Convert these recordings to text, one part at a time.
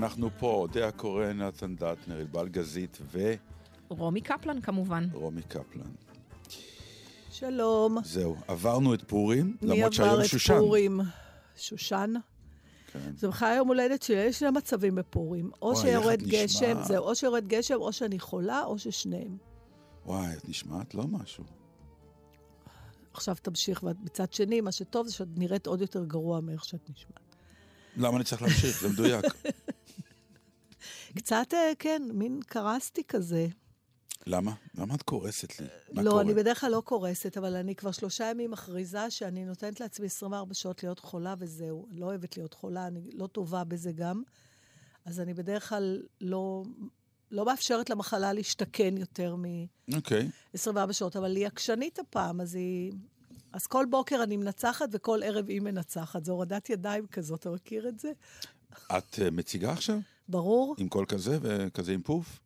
אנחנו פה, אודה הקורא, נתן דטנר, ענבל גזית רומי קפלן כמובן. ורומי קפלן. שלום. זהו, עברנו את פורים, מי למרות עבר שהיום את שושן. פורים? שושן? כן. זה בכלל יום הולדת שלי, יש שני מצבים בפורים. או וואי, שיורד את גשם, נשמעת. זהו, או שיורד גשם, או שאני חולה, או ששניהם. וואי, את נשמעת לא משהו. עכשיו תמשיך, ומצד שני, מה שטוב זה שאת נראית עוד יותר גרוע מאיך שאת נשמעת. למה אני צריך להמשיך? זה מדויק. קצת, אה, כן, מין קרסתי כזה. למה? למה את קורסת לי? מה לא, קורה? אני בדרך כלל לא קורסת, אבל אני כבר שלושה ימים מכריזה שאני נותנת לעצמי 24 שעות להיות חולה וזהו. לא אוהבת להיות חולה, אני לא טובה בזה גם. אז אני בדרך כלל לא, לא מאפשרת למחלה להשתכן יותר אוקיי. מ-24 שעות, אבל היא עקשנית הפעם, אז היא... אז כל בוקר אני מנצחת וכל ערב היא מנצחת. זו הורדת ידיים כזאת, אתה מכיר את זה? את אה, מציגה עכשיו? ברור. עם קול כזה וכזה עם פוף?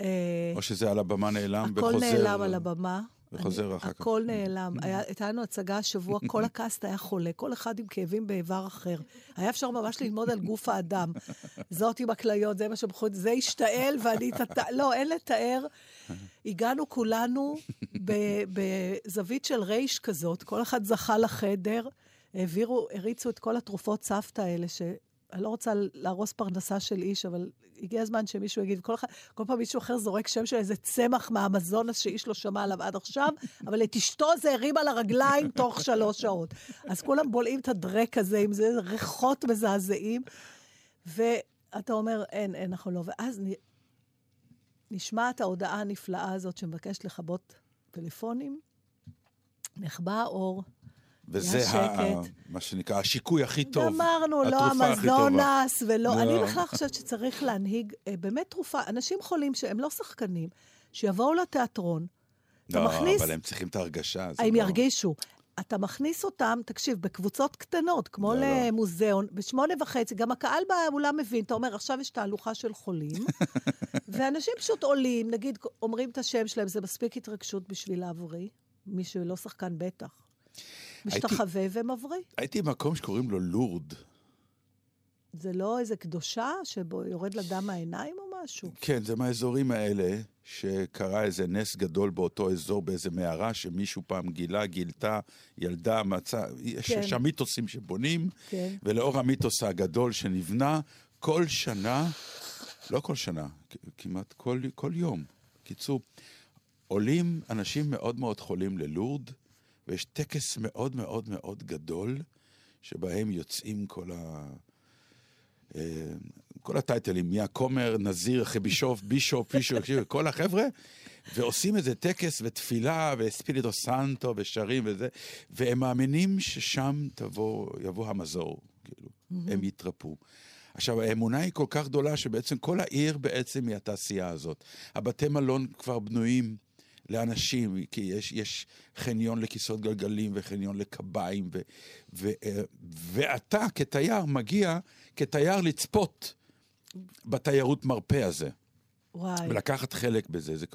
אה, או שזה על הבמה נעלם הכל וחוזר? נעלם על הבמה. וחוזר אחר כך. הכל נעלם. היה- הייתה לנו הצגה השבוע, כל הקאסט היה חולה, כל אחד עם כאבים באיבר אחר. היה אפשר ממש ללמוד על גוף האדם. זאת עם הכליות, זה מה שבכל זה השתעל ואני... לא, אין לתאר. הגענו כולנו בזווית של רייש כזאת, כל אחד זכה לחדר, העבירו, הריצו את כל התרופות סבתא האלה. אני לא רוצה להרוס פרנסה של איש, אבל הגיע הזמן שמישהו יגיד, כל, אחד, כל פעם מישהו אחר זורק שם של איזה צמח מהמזונס שאיש לא שמע עליו עד עכשיו, אבל את אשתו זה הרים על הרגליים תוך שלוש שעות. אז כולם בולעים את הדרק הזה עם זה, ריחות מזעזעים, ואתה אומר, אין, אין, אנחנו לא. ואז. נשמעת ההודעה הנפלאה הזאת שמבקשת לכבות פלאפונים, נחבא האור, וזה ה-. מה שנקרא השיקוי הכי טוב. גמרנו, לא. המזונס, ולא... לא. אני בכלל חושבת שצריך להנהיג אה, באמת תרופה. אנשים חולים שהם לא שחקנים, שיבואו לתיאטרון, אתה לא, מכניס... אבל הם צריכים את ההרגשה. זה הם לא- ירגישו. אתה מכניס אותם, תקשיב, בקבוצות קטנות, כמו לא, לא. למוזיאון, בשמונה וחצי, גם הקהל באולם מבין, אתה אומר, עכשיו יש תהלוכה של חולים, ואנשים פשוט עולים, נגיד, אומרים את השם שלהם, זה מספיק התרגשות בשביל להבריא. מי שלא שחקן בטח. משתחווה ומבריא. הייתי במקום שקוראים לו לורד. זה לא איזה קדושה שבו יורד לה דם מהעיניים או משהו? כן, זה מהאזורים האלה, שקרה איזה נס גדול באותו אזור, באיזה מערה, שמישהו פעם גילה, גילתה, ילדה, מצא, יש כן. שם מיתוסים שבונים, כן. ולאור המיתוס הגדול שנבנה, כל שנה, לא כל שנה, כמעט כל, כל יום, קיצור, עולים אנשים מאוד מאוד חולים ללורד, ויש טקס מאוד מאוד מאוד גדול, שבהם יוצאים כל ה... אה, כל הטייטלים, מהכומר, נזיר, אחרי בישוף, בישוף, כל החבר'ה, ועושים איזה טקס ותפילה וספיריטו סנטו ושרים וזה, והם מאמינים ששם תבוא, יבוא המזור, כאילו, הם יתרפאו. עכשיו, האמונה היא כל כך גדולה שבעצם כל העיר בעצם היא התעשייה הזאת. הבתי מלון כבר בנויים לאנשים, כי יש, יש חניון לכיסאות גלגלים וחניון לקביים, ו, ו, אה, ואתה כתייר מגיע כתייר לצפות בתיירות מרפא הזה, וואי. ולקחת חלק בזה. זה...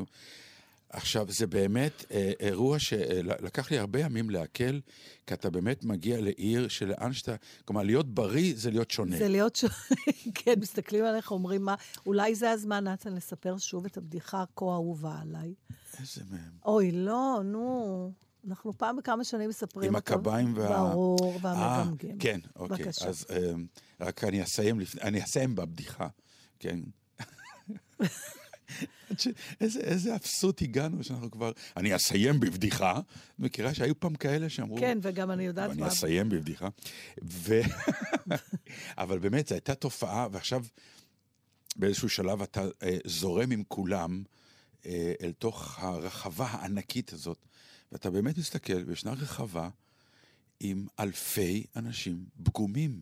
עכשיו, זה באמת אה, אירוע שלקח לי הרבה ימים לעכל, כי אתה באמת מגיע לעיר שלאן שאתה... כלומר, להיות בריא זה להיות שונה. זה להיות ש... כן, מסתכלים עליך, אומרים מה, אולי זה הזמן, נתן, לספר שוב את הבדיחה הכה אהובה עליי. איזה מהם? אוי, לא, נו. אנחנו פעם בכמה שנים מספרים עם. הקביים וה... ברור, אה, והמגמגם. כן, אוקיי. בבקשה. אז אה, רק אני אסיים, לפני, אני אסיים בבדיחה, כן. איזה, איזה אפסות הגענו שאנחנו כבר... אני אסיים בבדיחה. מכירה שהיו פעם כאלה שאמרו... כן, וגם אני יודעת אני מה... אסיים בבדיחה. ו... אבל באמת, זו הייתה תופעה, ועכשיו באיזשהו שלב אתה אה, זורם עם כולם אה, אל תוך הרחבה הענקית הזאת, ואתה באמת מסתכל, וישנה רחבה עם אלפי אנשים פגומים.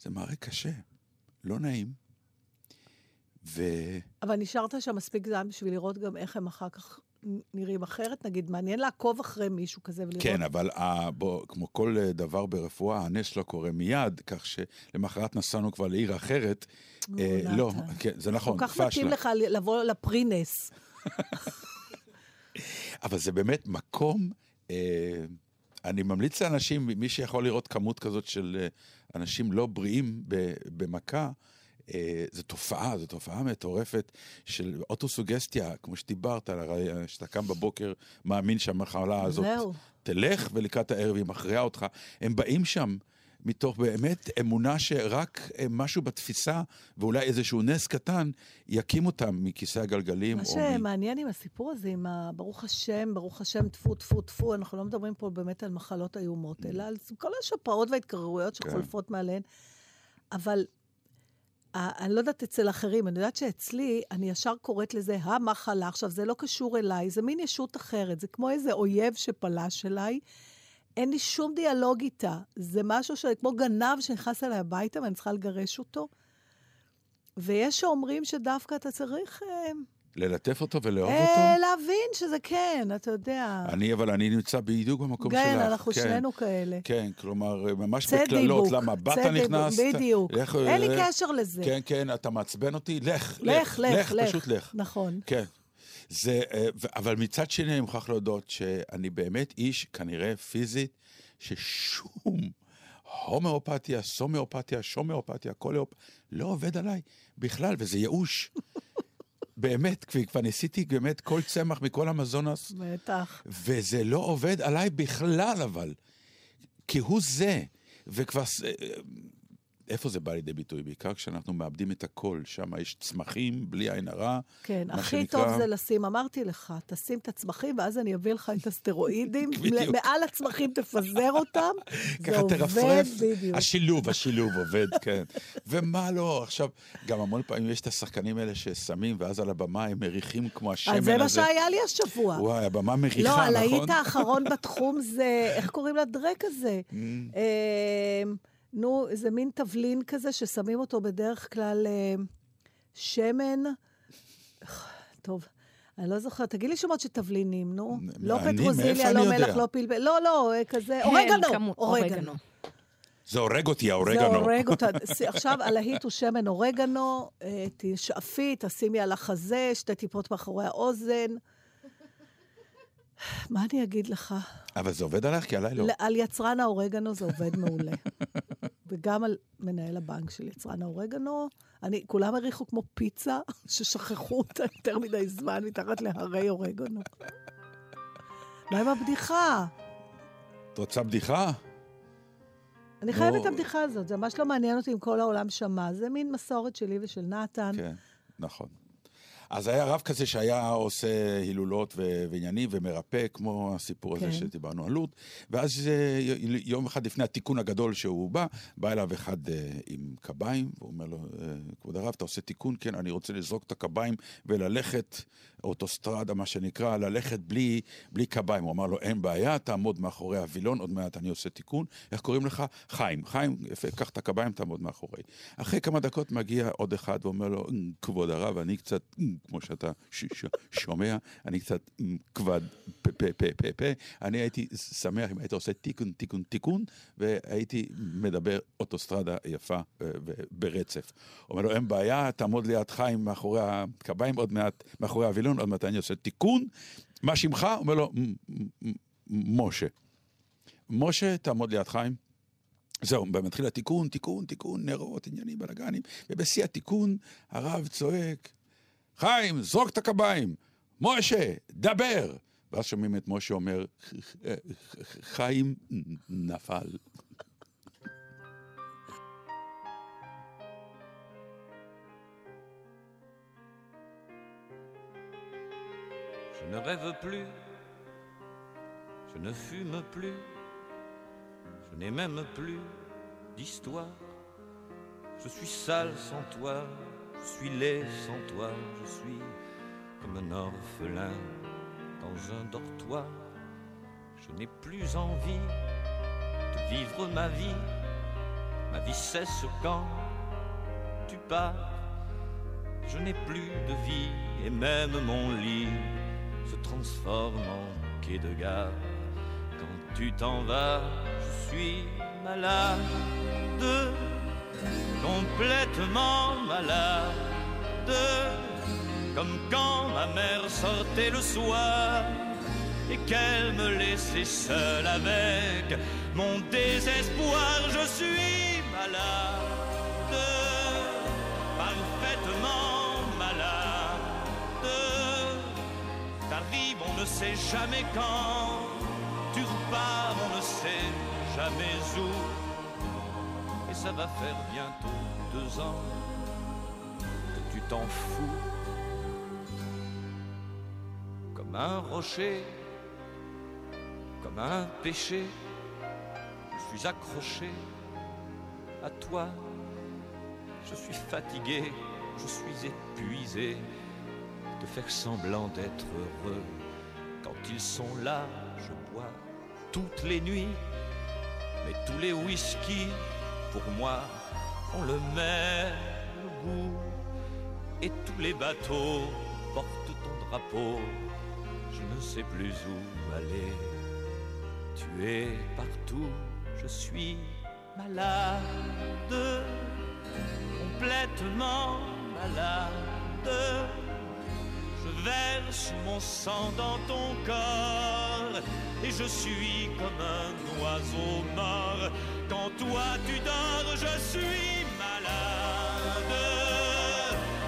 זה מראה קשה, לא נעים. ו... אבל נשארת שם מספיק זמן בשביל לראות גם איך הם אחר כך נראים אחרת? נגיד, מעניין לעקוב אחרי מישהו כזה ולראות... כן, אבל ה, בוא, כמו כל אה, דבר ברפואה, הנס לא קורה מיד, כך שלמחרת נסענו כבר לעיר אחרת. אה, לא, כן, זה נכון, כל כך מתאים לך לבוא לפרינס. אבל זה באמת מקום... אה, אני ממליץ לאנשים, מי שיכול לראות כמות כזאת של אה, אנשים לא בריאים במכה, אה, זו תופעה, זו תופעה מטורפת של אוטוסוגסטיה, כמו שדיברת, שאתה קם בבוקר, מאמין שהמחלה הזאת זהו. תלך, ולקראת הערב היא מכריעה אותך. הם באים שם. מתוך באמת אמונה שרק אה, משהו בתפיסה, ואולי איזשהו נס קטן, יקים אותם מכיסא הגלגלים. מה שמעניין מ... עם הסיפור הזה, עם ה... ברוך השם, ברוך השם, טפו, טפו, טפו, אנחנו לא מדברים פה באמת על מחלות איומות, אלא על כל השפעות וההתקררויות כן. שחולפות כן. מעליהן. אבל אני לא יודעת אצל אחרים, אני יודעת שאצלי, אני ישר קוראת לזה המחלה. עכשיו, זה לא קשור אליי, זה מין ישות אחרת, זה כמו איזה אויב שפלש אליי. אין לי שום דיאלוג איתה. זה משהו כמו גנב שנכנס אליי הביתה ואני צריכה לגרש אותו. ויש שאומרים שדווקא אתה צריך... אה, ללטף אותו ולאהוב אה, אותו? להבין שזה כן, אתה יודע. אני, אבל אני נמצא בדיוק במקום שלך. כן, אנחנו שנינו כאלה. כן, כלומר, ממש בקללות, למה באת נכנסת? בדיוק. אין לי קשר לזה. כן, כן, אתה מעצבן אותי, לך, לך, לך, לך, פשוט לך. נכון. כן. זה, אה, אבל מצד שני, אני מוכרח להודות שאני באמת איש, כנראה פיזית, ששום הומאופתיה, סומיאופתיה, שומאופתיה, קוליאופ, לא עובד עליי בכלל, וזה ייאוש. באמת, כבר, ניסיתי באמת כל צמח מכל המזונס. בטח. וזה לא עובד עליי בכלל, אבל. כי הוא זה. וכבר איפה זה בא לידי ביטוי? בעיקר כשאנחנו מאבדים את הכל, שם יש צמחים, בלי עין הרע. כן, הכי שנקרא... טוב זה לשים, אמרתי לך, תשים את הצמחים, ואז אני אביא לך את הסטרואידים, מעל הצמחים תפזר אותם, זה עובד בדיוק. השילוב, השילוב עובד, כן. ומה לא, עכשיו, גם המון פעמים יש את השחקנים האלה ששמים, ואז על הבמה הם מריחים כמו השמן הזה. אז זה מה שהיה לי השבוע. וואי, הבמה מריחה, לא, נכון? לא, הלהיט האחרון בתחום זה, איך קוראים לדרק הזה? נו, זה מין תבלין כזה ששמים אותו בדרך כלל אה, שמן. טוב. אני לא זוכרת, תגיד לי שמות של תבלינים, נו. לא פטרוזיליה, לא מלח, לא פלפל, לא, לא, אה, כזה, אורגנו, אורגנו. זה הורג אותי, האורגנו. זה הורג אותה. עכשיו, הלהיט הוא שמן אורגנו, אה, תשאפי, תשימי על החזה, שתי טיפות מאחורי האוזן. מה אני אגיד לך? אבל זה עובד עליך? כי עליי לא. על יצרן האורגנו זה עובד מעולה. וגם על מנהל הבנק של יצרן האורגנו. אני, כולם העריכו כמו פיצה, ששכחו אותה יותר מדי זמן מתחת להרי אורגנו. מה עם הבדיחה? את רוצה בדיחה? אני חייבת את הבדיחה הזאת, זה ממש לא מעניין אותי אם כל העולם שמע. זה מין מסורת שלי ושל נתן. כן, נכון. אז היה רב כזה שהיה עושה הילולות ועניינים ומרפא, כמו הסיפור כן. הזה שדיברנו על לוד, ואז אה, יום אחד לפני התיקון הגדול שהוא בא, בא אליו אחד אה, עם קביים, והוא אומר לו, אה, כבוד הרב, אתה עושה תיקון? כן, אני רוצה לזרוק את הקביים וללכת, אוטוסטרדה, מה שנקרא, ללכת בלי, בלי קביים. הוא אמר לו, אין בעיה, תעמוד מאחורי הווילון, עוד מעט אני עושה תיקון. איך קוראים לך? חיים. חיים, יפה, קח את הקביים, תעמוד מאחורי. אחרי כמה דקות מגיע עוד אחד ואומר לו, כבוד הרב, אני קצת כמו שאתה ש- ש- שומע, אני קצת כבד פה פה פה פה. אני הייתי שמח אם היית עושה תיקון, תיקון, תיקון, והייתי מדבר אוטוסטרדה יפה אה, ברצף. אומר לו, אין בעיה, תעמוד ליד חיים מאחורי הקביים עוד מעט, מאחורי הווילון, עוד מעט אני עושה תיקון. מה שמך? אומר לו, משה. משה, תעמוד ליד חיים. זהו, מתחיל התיקון, תיקון, תיקון, נרות, עניינים, בלאגנים, ובשיא התיקון הרב צועק, חיים, זרוק את הקביים. משה, דבר. ואז שומעים את משה אומר, חיים נפל. Je ne rêve plus, je ne fume plus, je n'ai même plus d'histoire. Je suis sale sans toi, je suis laid sans toi, je suis comme un orphelin dans un dortoir. Je n'ai plus envie de vivre ma vie. Ma vie cesse quand tu pars. Je n'ai plus de vie et même mon lit se transforme en quai de gare. Quand tu t'en vas, je suis malade, complètement malade, comme quand ma mère sortait le soir et qu'elle me laissait seule avec mon désespoir. Je suis malade, parfaitement malade. T'arrives, on ne sait jamais quand. Tu repars, on ne sait jamais où. Ça va faire bientôt deux ans que tu t'en fous. Comme un rocher comme un péché, je suis accroché à toi. Je suis fatigué, je suis épuisé de faire semblant d'être heureux. Quand ils sont là, je bois toutes les nuits, mais tous les whisky, pour moi, ont le même goût. Et tous les bateaux portent ton drapeau, je ne sais plus où aller. Tu es partout, je suis malade, complètement malade. Je verse mon sang dans ton corps et je suis comme un oiseau mort. Quand toi tu dors, je suis malade,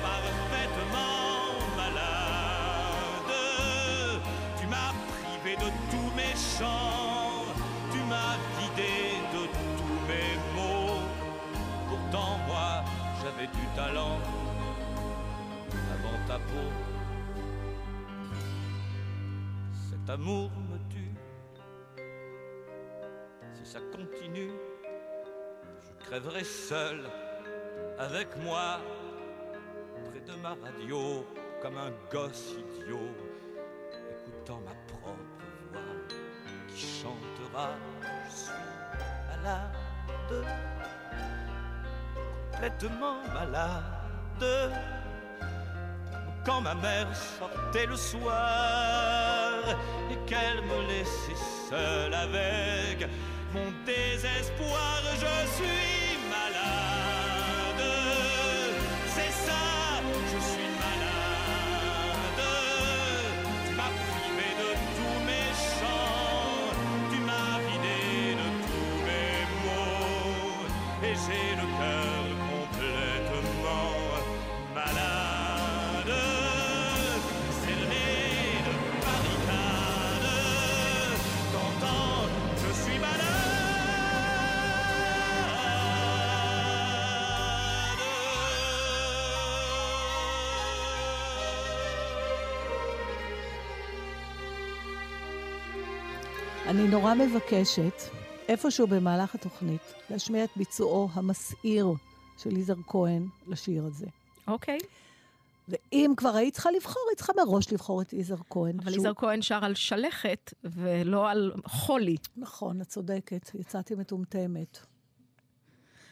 parfaitement malade. Tu m'as privé de tous mes chants m'a vidé de tous mes mots. Pourtant moi j'avais du talent avant ta peau. Cet amour crèverai seul avec moi près de ma radio comme un gosse idiot écoutant ma propre voix qui chantera malade, complètement malade. Quand ma mère sortait le soir et qu'elle me laissait seule avec mon désespoir, je suis אני נורא מבקשת, איפשהו במהלך התוכנית, להשמיע את ביצועו המסעיר של יזהר כהן לשיר הזה. אוקיי. ואם כבר היית צריכה לבחור, היית צריכה מראש לבחור את יזהר כהן. אבל שהוא- יזהר כהן שר על שלכת ולא על חולי. נכון, את צודקת, יצאתי מטומטמת.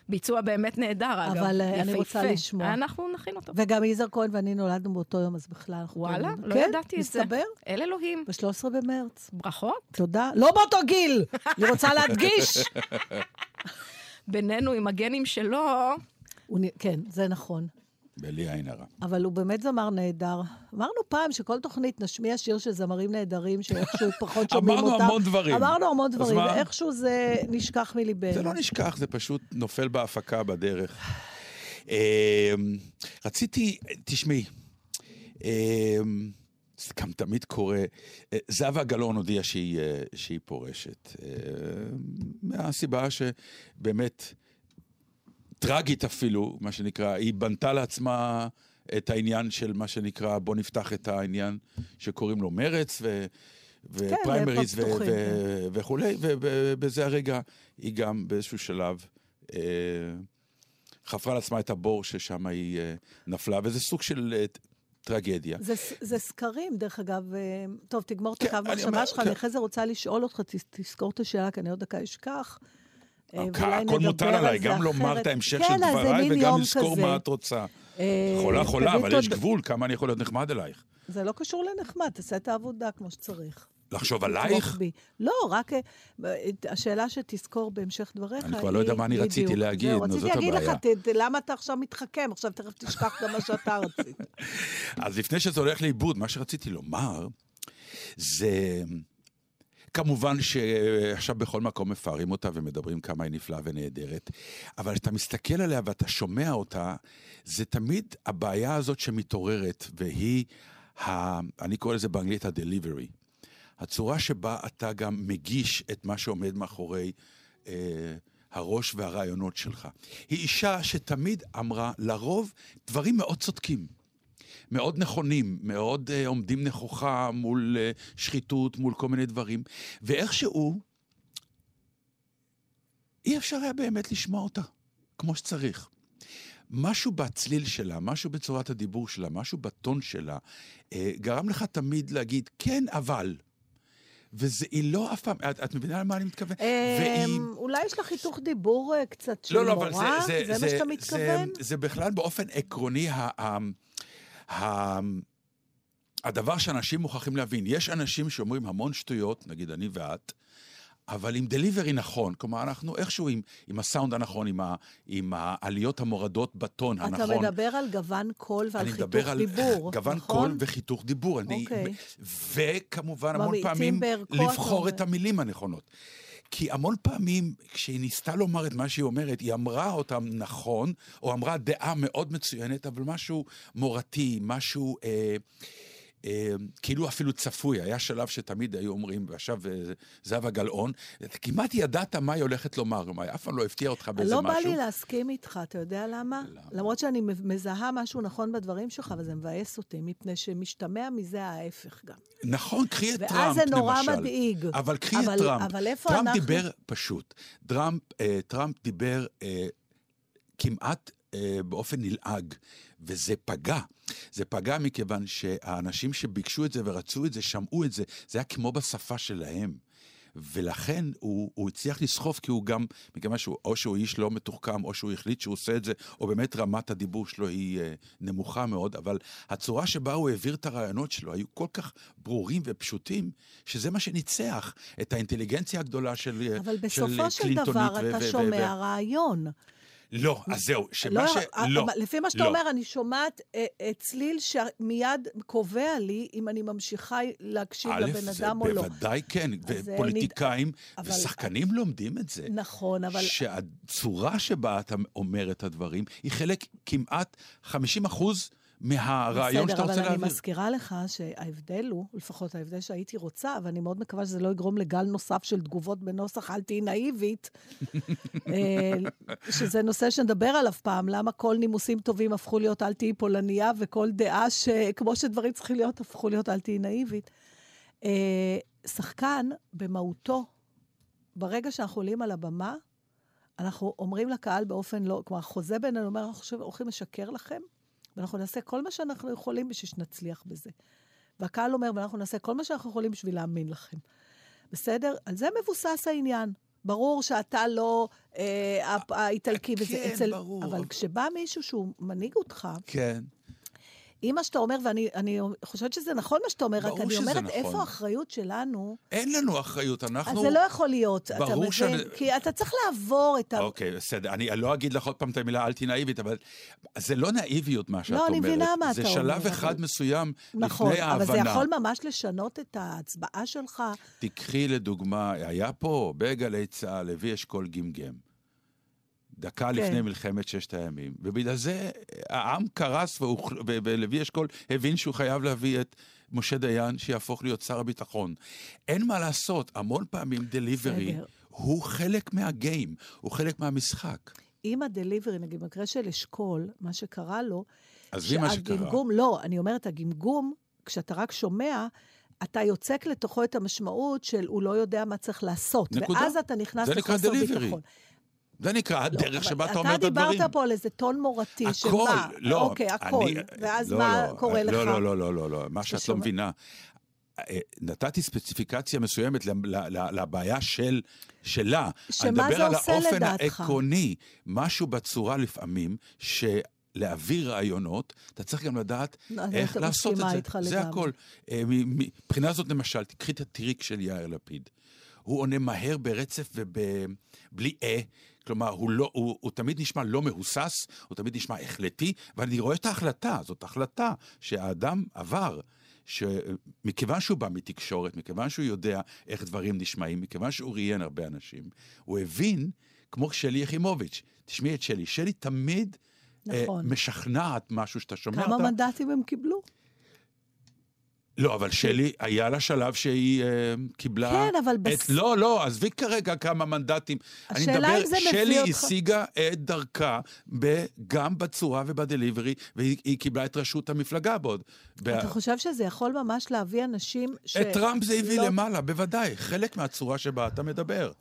ביצוע באמת נהדר, אגב. אבל, אה, אני. רוצה לשמוע. אנחנו נכין אותו. וגם יזהר כהן ואני נולדנו באותו יום, אז בכלל אנחנו... וואלה, לא כן, ידעתי את זה. מסתבר? אל אלוהים. ב-13 במרץ. ברכות. תודה. לא באותו גיל! אני רוצה להדגיש. בינינו עם הגנים שלו, כן, זה נכון. בלי עין הרע. אבל הוא באמת זמר נהדר. אמרנו פעם שכל תוכנית נשמיע שיר של זמרים נהדרים, שאיכשהו פחות שומעים אותם. אמרנו המון דברים. אמרנו המון דברים, מה? ואיכשהו זה נשכח מליבנו. זה לא נשכח, זה פשוט נופל בהפקה בדרך. אה, רציתי, תשמעי, אה, זה גם תמיד קורה, אה, זהבה גלאון הודיעה שהיא, אה, שהיא פורשת. אה, מהסיבה שבאמת, טרגית אפילו, מה שנקרא, היא בנתה לעצמה את העניין של מה שנקרא, בוא נפתח את העניין שקוראים לו מרץ, ו... ופריימריז ו- פתוחים, ו- וכולי, ובזה הרגע היא גם באיזשהו שלב אה, חפרה לעצמה את הבור ששם היא אה, נפלה, וזה סוג של אה, טרגדיה. זה, זה סקרים, דרך אגב. אה, טוב, תגמור את כן, הקו אני אומר, המחשבה שלך, כן. אני אחרי זה רוצה לשאול אותך, תזכור את השאלה, כי אני עוד דקה אשכח. אה, הכל מותר על עליי, גם לומר. את ההמשך כן, של דבריי וגם לזכור. מה את רוצה. אה, חולה חולה, אבל יש גבול כמה אני יכול להיות נחמד אלייך. זה לא קשור לנחמד, תעשה את העבודה כמו שצריך. לחשוב עלייך? בי. לא, רק אה, השאלה שתזכור בהמשך דבריך אני כבר לא יודע מה אני בדיוק. רציתי להגיד, זהו, נו, רציתי זאת להגיד לך, הבעיה. ת- ת- למה אתה עכשיו מתחכם? עכשיו תכף תשכח גם מה שאתה רצית. אז לפני שזה הולך לאיבוד, מה שרציתי לומר, זה... כמובן שעכשיו בכל מקום מפארים אותה ומדברים כמה היא נפלאה ונהדרת, אבל כשאתה מסתכל עליה ואתה שומע אותה, זה תמיד הבעיה הזאת שמתעוררת, והיא, ה... אני קורא לזה באנגלית ה-delivery. הצורה שבה אתה גם מגיש את מה שעומד מאחורי אה, הראש והרעיונות שלך. היא אישה שתמיד אמרה, לרוב, דברים מאוד צודקים. מאוד נכונים, מאוד uh, עומדים נכוחה מול uh, שחיתות, מול כל מיני דברים, ואיכשהו אי אפשר היה באמת לשמוע אותה כמו שצריך. משהו בצליל שלה, משהו בצורת הדיבור שלה, משהו בטון שלה, אה, גרם לך תמיד להגיד, כן, אבל. וזה, היא לא אף פעם, את, את מבינה למה אני מתכוון? והיא... אמ, אולי יש לך חיתוך דיבור אה, קצת של לא, לא, מורה? אבל זה, זה, זה מה שאתה מתכוון? זה, זה בכלל באופן עקרוני, ה, ה, ה, הדבר שאנשים מוכרחים להבין. יש אנשים שאומרים המון שטויות, נגיד אני ואת, אבל עם דליברי נכון. כלומר, אנחנו איכשהו עם, עם הסאונד הנכון, עם, ה, עם העליות המורדות בטון הנכון. אתה מדבר על גוון קול ועל אני חיתוך מדבר על דיבור, גוון נכון? קול וחיתוך דיבור. אני, אוקיי. וכמובן, המון פעמים אתה לבחור. את המילים הנכונות. כי המון פעמים, כשהיא ניסתה לומר את מה שהיא אומרת, היא אמרה אותם נכון, או אמרה דעה מאוד מצוינת, אבל משהו מורתי, משהו אה, כאילו אפילו צפוי. היה שלב שתמיד היו אומרים, ועכשיו אה, זהבה גלאון, כמעט ידעת מה היא הולכת לומר, היא אף פעם לא הפתיעה אותך באיזה לא משהו. בא לי להסכים איתך, אתה יודע למה? למה? למרות שאני מזהה משהו נכון בדברים שלך, אבל זה מבאס אותי, מפני שמשתמע מזה ההפך גם. נכון, קחי את ואז טראמפ, זה נורא למשל. מדאיג. אבל קחי אבל- את טראמפ. אבל איפה טראמפ אנחנו- דיבר פשוט. טראמפ, אה, טראמפ דיבר אה, כמעט אה, באופן נלעג, וזה פגע. זה פגע מכיוון שהאנשים שביקשו את זה ורצו את זה, שמעו את זה, זה היה כמו בשפה שלהם. ולכן הוא, הוא הצליח לסחוף, כי הוא גם, מכיוון שהוא, או שהוא איש לא מתוחכם, או שהוא החליט שהוא עושה את זה, או באמת רמת הדיבור שלו היא אה, נמוכה מאוד, אבל הצורה שבה הוא העביר את הרעיונות שלו היו כל כך ברורים ופשוטים, שזה מה שניצח את האינטליגנציה הגדולה של, אה, אבל של בסופו של קלינטונית דבר אתה שומע רעיון. לא, אז זהו, לא, שמה ש... לא. אבל לפי מה שאתה לא. אומר, אני שומעת אה, אה, צליל שמיד קובע לי אם אני ממשיכה להקשיב א', לבן אדם או לא. בוודאי כן, אה, ופוליטיקאים אבל- ושחקנים לומדים את זה. נכון, אבל... שהצורה שבה אתה אומר את הדברים היא חלק כמעט 50 אחוז מהרעיון שאתה רוצה בסדר, אבל להעביר. אני מזכירה לך שההבדל הוא, לפחות ההבדל שהייתי רוצה, ואני מאוד מקווה שזה לא יגרום לגל נוסף של תגובות בנוסח אל תהיי נאיבית, אה, שזה נושא שנדבר עליו פעם, למה כל נימוסים טובים הפכו להיות אל תהיי פולניה, וכל דעה שכמו שדברים צריכים להיות, הפכו להיות אל תהיי נאיבית. אה, שחקן, במהותו, ברגע שאנחנו עולים על הבמה, אנחנו אומרים לקהל באופן לא, כלומר, חוזה בינינו אומר, אנחנו הולכים לשקר לכם, ואנחנו נעשה כל מה שאנחנו יכולים בשביל שנצליח בזה. והקהל אומר, ואנחנו נעשה כל מה שאנחנו יכולים בשביל להאמין לכם. בסדר? על זה מבוסס העניין. ברור שאתה לא אה, האיטלקי וזה כן, אצל... ברור. אבל כשבא מישהו שהוא מנהיג אותך, כן. אם מה שאתה אומר, ואני אני חושבת שזה נכון מה שאתה אומר, רק אני אומרת, נכון. איפה האחריות שלנו? אין לנו אחריות, אנחנו... אז זה לא יכול להיות, אתה ברור מבין? שאני- כי אתה צריך לעבור את ה... אוקיי, בסדר. אני לא אגיד לך עוד פעם את המילה אל תהיי נאיבית, אבל זה לא נאיביות מה שאת לא, אומרת. אני מבינה מה זה אתה שלב אומר, אחד אבל- מסוים נכון, לפני אבל ההבנה. זה יכול ממש לשנות את ההצבעה שלך. תיקחי לדוגמה, היה פה בגלי צה"ל, לוי אשכול גמגם. דקה כן. לפני מלחמת ששת הימים. ובגלל זה העם קרס, והוא- ו- ולוי אשכול הבין שהוא חייב להביא את משה דיין שיהפוך להיות שר הביטחון. אין מה לעשות, המון פעמים דליברי בסדר. הוא חלק מהגיים, הוא חלק מהמשחק. עם הדליברי, נגיד במקרה של אשכול, מה שקרה לו, עזבי מה שקרה. לא, אני אומרת, הגמגום, כשאתה רק שומע, אתה יוצק לתוכו את המשמעות של הוא לא יודע מה צריך לעשות. נקודה. ואז אתה נכנס לחוסר. ביטחון. זה נקרא הדרך שבה אתה אומר את אתה הדברים. דיברת פה על איזה טון מורתי, הכל, שמה? לא. אוקיי, הכל. אני- ואז לא, מה לא, קורה לך? לא, לא, לא, לא, לא, לא. מה שאת לא מבינה. אה, נתתי ספציפיקציה מסוימת לבעיה של, שלה. שמה אני מדבר זה על עושה האופן לדעתך? העקרוני, משהו בצורה לפעמים, שלהעביר רעיונות, אתה צריך גם לדעת אני איך לעשות את זה. איתך זה לגמרי. הכל. אה, מבחינה זאת, למשל, תקחי את הטריק של יאיר לפיד. הוא עונה מהר ברצף ובלי אה. כלומר, הוא, לא, הוא, הוא תמיד נשמע לא מהוסס, הוא תמיד נשמע החלטי, ואני רואה את ההחלטה, זאת החלטה שהאדם עבר. שמכיוון שהוא בא מתקשורת, מכיוון שהוא יודע איך דברים נשמעים, מכיוון שהוא ראיין הרבה אנשים, הוא הבין, כמו שלי יחימוביץ', תשמעי את שלי, שלי תמיד אה, נכון. משכנעת משהו שאתה שומע כמה אותה. מנדטים הם קיבלו? לא, אבל שלי, היה לה שלב שהיא אה, קיבלה... כן, אבל את, בס- לא, לא, עזבי כרגע כמה מנדטים. אני השאלה מדבר, אם זה מביא שלי אותך- השיגה את דרכה ב, גם בצורה ובדליברי, והיא היא קיבלה את ראשות המפלגה בעוד. ב- אתה חושב שזה יכול ממש להביא אנשים ש... את טראמפ זה הביא לא- למעלה, בוודאי, חלק מהצורה שבה אתה מדבר.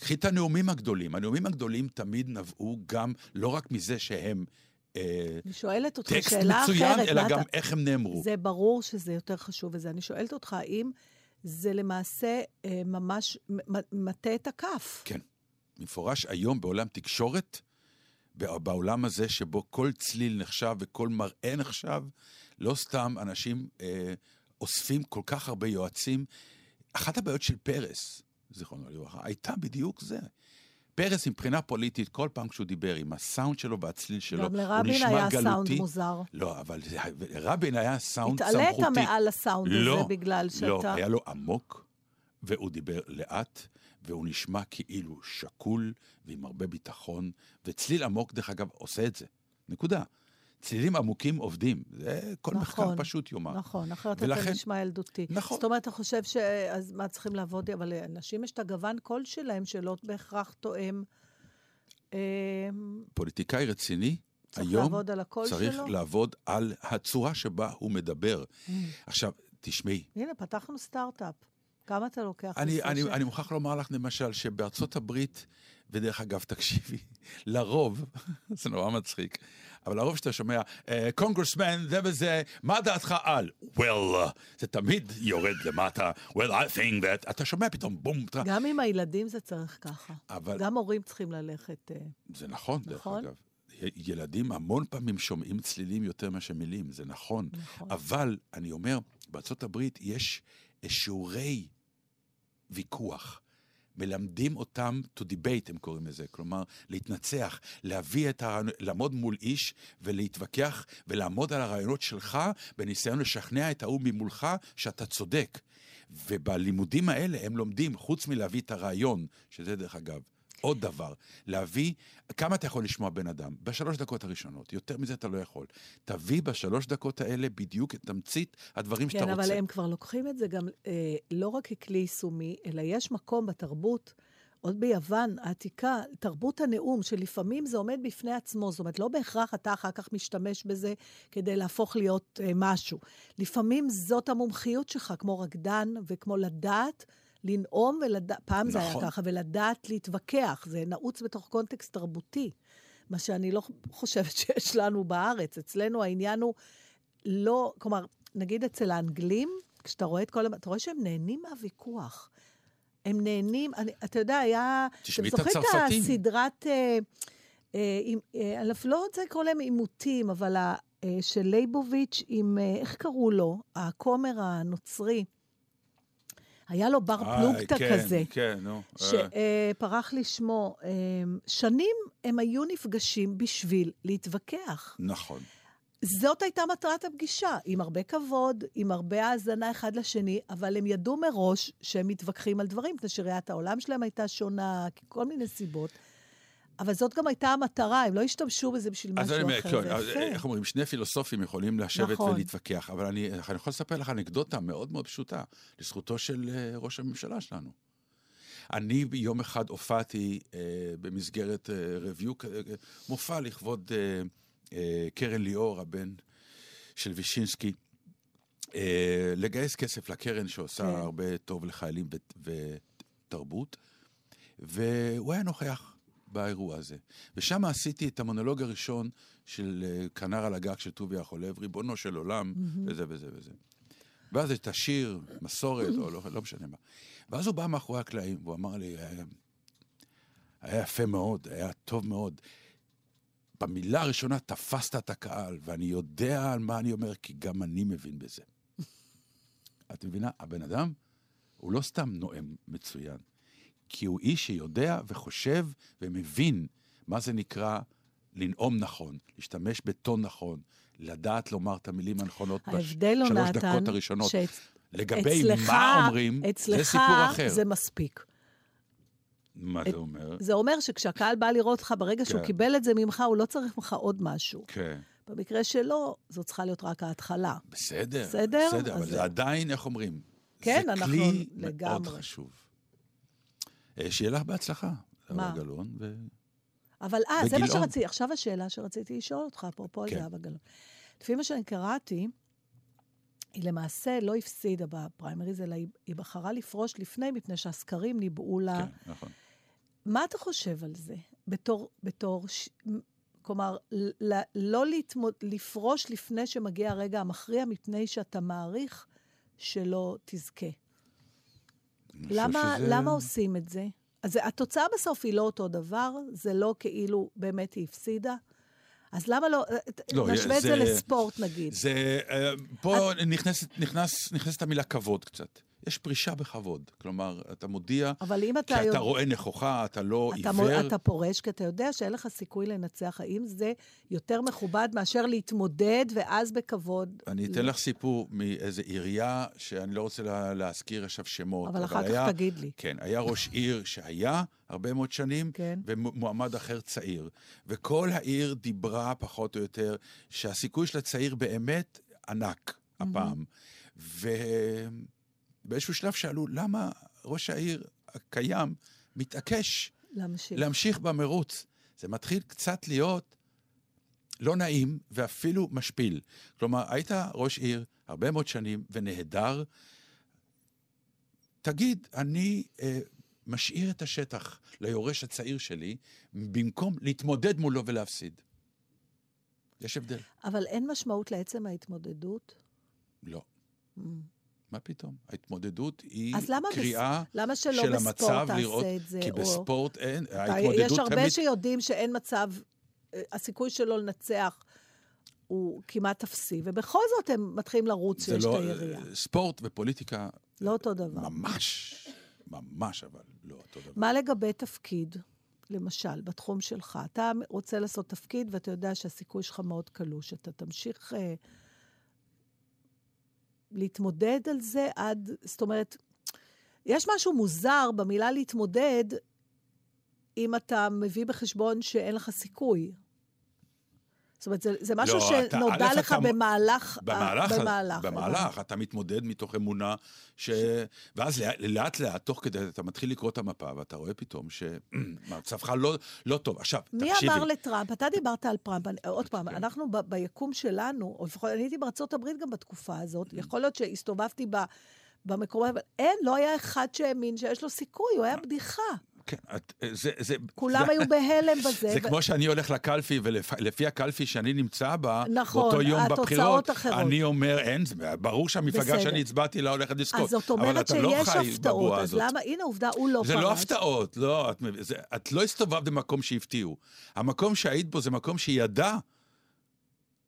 קחי את הנאומים הגדולים. הנאומים הגדולים תמיד נבעו גם, לא רק מזה שהם אני שואלת אותך טקסט שאלה מצוין, אחרת. אלא גם אתה- איך הם נאמרו. זה ברור שזה יותר חשוב וזה. אני שואלת אותך, האם זה למעשה אה, ממש מטה את הכף? כן. מפורש היום בעולם תקשורת, בע- בעולם הזה שבו כל צליל נחשב וכל מראה נחשב, לא סתם אנשים אה, אוספים כל כך הרבה יועצים. אחת הבעיות של פרס, זיכרונו לברכה, הייתה בדיוק זה. פרס מבחינה פוליטית, כל פעם כשהוא דיבר עם הסאונד שלו והצליל שלו, גם הוא לרבין נשמע היה גלותי. סאונד מוזר. לא, אבל רבין היה סאונד התעלית סמכותי. מעל הסאונד לא, הזה בגלל לא, שאתה... היה לו עמוק, והוא דיבר לאט, והוא נשמע כאילו שקול ועם הרבה ביטחון, וצליל עמוק, דרך אגב, עושה את זה. נקודה. צלילים עמוקים עובדים, זה כל מחקר נכון, פשוט יאמר. נכון, אחרת ולכן- אתה נשמע ילדותי. נכון. זאת אומרת, אתה חושב ש... אז מה צריכים לעבוד? אבל לאנשים יש את הגוון קול שלהם, שלא בהכרח תואם. אה, פוליטיקאי רציני, צריך היום לעבוד על הקול צריך שלו? לעבוד על הצורה שבה הוא מדבר. Mm. עכשיו, תשמעי, הנה, פתחנו סטארט-אפ. כמה אתה לוקח? אני, אני, ש- אני מוכרח לומר לך, למשל, שבארצות הברית, ודרך אגב, תקשיבי, לרוב, זה נורא מצחיק, אבל לרוב שאתה שומע, קונגרסמן, זה וזה, מה דעתך על? well, uh, זה תמיד יורד למטה, well, I think that, אתה שומע פתאום בום. גם עם הילדים זה צריך ככה. אבל גם הורים צריכים ללכת... אה, זה נכון, דרך נכון. אגב. ילדים המון פעמים שומעים צלילים יותר מאשר מילים, זה נכון. נכון. אבל אני אומר, בארצות הברית יש שיעורי ויכוח. מלמדים אותם to debate, הם קוראים לזה. כלומר, להתנצח, להביא את ה... לעמוד מול איש ולהתווכח ולעמוד על הרעיונות שלך בניסיון לשכנע את ההוא ממולך שאתה צודק. ובלימודים האלה הם לומדים, חוץ מלהביא את הרעיון, שזה דרך אגב, עוד דבר, להביא, כמה אתה יכול לשמוע בן אדם? בשלוש דקות הראשונות, יותר מזה אתה לא יכול. תביא בשלוש דקות האלה בדיוק את תמצית הדברים שאתה כן, רוצה. אבל הם כבר לוקחים את זה גם אה, לא רק ככלי יישומי, אלא יש מקום בתרבות, עוד ביוון העתיקה, תרבות הנאום, שלפעמים זה עומד בפני עצמו. זאת אומרת, לא בהכרח אתה אחר כך משתמש בזה כדי להפוך להיות אה, משהו. לפעמים זאת המומחיות שלך, כמו רקדן וכמו לדעת. לנאום ולדעת, פעם זה היה נכון. ככה, ולדעת להתווכח, זה נעוץ בתוך קונטקסט תרבותי, מה שאני לא חושבת שיש לנו בארץ. אצלנו העניין הוא לא, כלומר, נגיד אצל האנגלים, כשאתה רואה את כל... אתה רואה שהם נהנים מהוויכוח. הם נהנים, אני, אתה יודע, היה... תשמעי אתם את זוכרים הצרפתים. את הסדרת... אה, אה, אה, אני לא רוצה לקרוא להם עימותים, אבל ה, אה, של לייבוביץ' עם, אה, איך קראו לו? הכומר הנוצרי. היה לו בר אה, פלוגתא כן, כזה. כן, נו. אה. שפרח לי שמו, אה, שנים הם היו נפגשים בשביל להתווכח. נכון. זאת הייתה מטרת הפגישה, עם הרבה כבוד, עם הרבה האזנה אחד לשני, אבל הם ידעו מראש שהם מתווכחים על דברים, מפני שראיית העולם שלהם הייתה שונה, כל מיני סיבות. אבל זאת גם הייתה המטרה, הם לא השתמשו בזה בשביל משהו אני אומר, אחר, כן, אז. איך אומרים, שני פילוסופים יכולים לשבת נכון. ולהתווכח, אבל אני, אני יכול לספר לך אנקדוטה מאוד מאוד פשוטה, לזכותו של אה, ראש הממשלה שלנו. אני יום אחד הופעתי אה, במסגרת אה, רביו, אה, מופע לכבוד אה, אה, קרן ליאור, הבן של וישינסקי, אה, לגייס כסף לקרן שעושה כן. הרבה טוב לחיילים ות- ותרבות, והוא היה נוכח. באירוע הזה. ושם עשיתי את המונולוג הראשון של אה, כנר על הגג של טוביה חולב, ריבונו של עולם, וזה וזה וזה. ואז את השיר, מסורת, או לא, לא משנה מה. ואז הוא בא מאחורי הקלעים, והוא אמר לי, היה, היה יפה מאוד, היה טוב מאוד. במילה הראשונה תפסת את הקהל, ואני יודע על מה אני אומר, כי גם אני מבין בזה. את מבינה? הבן אדם הוא לא סתם נואם מצוין, כי הוא איש שיודע וחושב ומבין מה זה נקרא לנאום נכון, להשתמש בטון נכון, לדעת לומר את המילים הנכונות בשלוש נתן, דקות הראשונות. שאצ- לגבי אצלך- מה אומרים, אצלך זה סיפור אחר. זה מספיק. מה את- זה אומר? זה אומר שכשהקהל בא לראות אותך, ברגע שהוא כן. קיבל את זה ממך, הוא לא צריך ממך עוד משהו. כן. במקרה שלו, זו צריכה להיות רק ההתחלה. בסדר, בסדר? בסדר, אבל זה זהו. עדיין, איך אומרים? כן, זה אנחנו כלי מאוד לגמרי. חשוב. אה, שיהיה לך בהצלחה? זהבה גלאון, ו... אבל אה, זה מה. שרציתי, עכשיו השאלה שרציתי לשאול אותך, אפרופו כן. זהבה גלאון. לפי מה שאני קראתי, היא למעשה לא הפסידה בפריימריז, אלא היא, היא בחרה לפרוש לפני, מפני שהסקרים ניבאו לה. כן, נכון. מה אתה חושב על זה? בתור, בתור, ש... כלומר, ל... לא להתמוד... לפרוש לפני שמגיע הרגע המכריע, מפני שאתה מעריך שלא תזכה. למה, שזה- למה עושים את זה? אז התוצאה בסוף היא לא אותו דבר, זה לא כאילו באמת היא הפסידה. אז למה לא, לא, נשווה את זה זה- לספורט נגיד. זה, אה, פה נכנסת, נכנס, נכנסת המילה כבוד קצת. יש פרישה בכבוד. כלומר, אתה מודיע, אבל אם אתה כשאתה יודע- רואה נכוחה, אתה לא אתה, עיוור. אתה פורש כי אתה יודע שאין לך סיכוי לנצח. האם זה יותר מכובד מאשר להתמודד ואז בכבוד? אני אתן לך סיפור מאיזו עירייה, שאני לא רוצה לה, להזכיר עכשיו שמות. אבל אחר כך היה, תגיד לי. כן, היה ראש עיר שהיה הרבה מאוד שנים, כן. ומועמד אחר צעיר. וכל העיר דיברה, פחות או יותר, שהסיכוי של הצעיר באמת ענק הפעם. ובאיזשהו שלב שאלו, למה ראש העיר הקיים מתעקש להמשיך. להמשיך במרוץ? זה מתחיל קצת להיות לא נעים ואפילו משפיל. כלומר, היית ראש עיר הרבה מאוד שנים ונהדר. תגיד, אני אה, משאיר את השטח ליורש הצעיר שלי, במקום להתמודד מולו ולהפסיד. יש הבדל. אבל אין משמעות לעצם ההתמודדות? לא. Mm. מה פתאום? ההתמודדות היא אז למה, קריאה בס... למה שלא של בספורט המצב תעשה לראות, את זה? כי או... בספורט אין, ההתמודדות יש הרבה תמיד... שיודעים שאין מצב, אה, הסיכוי שלו לנצח הוא כמעט אפסי, ובכל זאת הם מתחילים לרוץ זה שיש לא, את הירייה. ספורט ופוליטיקה, לא אותו דבר. ממש, ממש אבל לא אותו דבר. מה לגבי תפקיד, למשל, בתחום שלך? אתה רוצה לעשות תפקיד ואתה יודע שהסיכוי שלך מאוד קלוש. אתה תמשיך אה, להתמודד על זה עד... זאת אומרת, יש משהו מוזר במילה להתמודד, אם אתה מביא בחשבון שאין לך סיכוי. זאת אומרת, זה, זה משהו לא, אתה- שנודע א', לך אתה- במהלך... במהלך, במהלך. במהלך, אתה מתמודד מתוך אמונה, ש... ואז לאט- לאט תוך כדי, אתה מתחיל לקרוא את המפה, ואתה רואה פתאום שמצבך לא, לא טוב. עכשיו, מי תקשיבי. אמר לטראמפ? אתה דיברת על טראמפ, עוד פעם. אנחנו ב- ביקום שלנו, או לפחות אני הייתי בארצות הברית גם בתקופה הזאת, Mm. יכול להיות שהסתובבתי ב- במקומות, אבל אין, לא היה אחד שהאמין שיש לו סיכוי, הוא היה בדיחה. כן, את, זה, זה, כולם זה, היו בהלם בזה. זה ו- כמו שאני הולך לקלפי, ולפי הקלפי שאני נמצא בה, נכון, באותו יום בבחירות, אחרות. אני אומר, אין, זה- ברור שהמפלגה. שאני הצבעתי לה הולכת לזכות. אז זאת אומרת לא שיש חי הפתעות, אז הזאת. למה, הנה עובדה, הוא לא זה פרש. לא הפתעות, לא, את, זה, את לא הסתובבת במקום שהפתיעו. המקום שהיית בו זה מקום שידע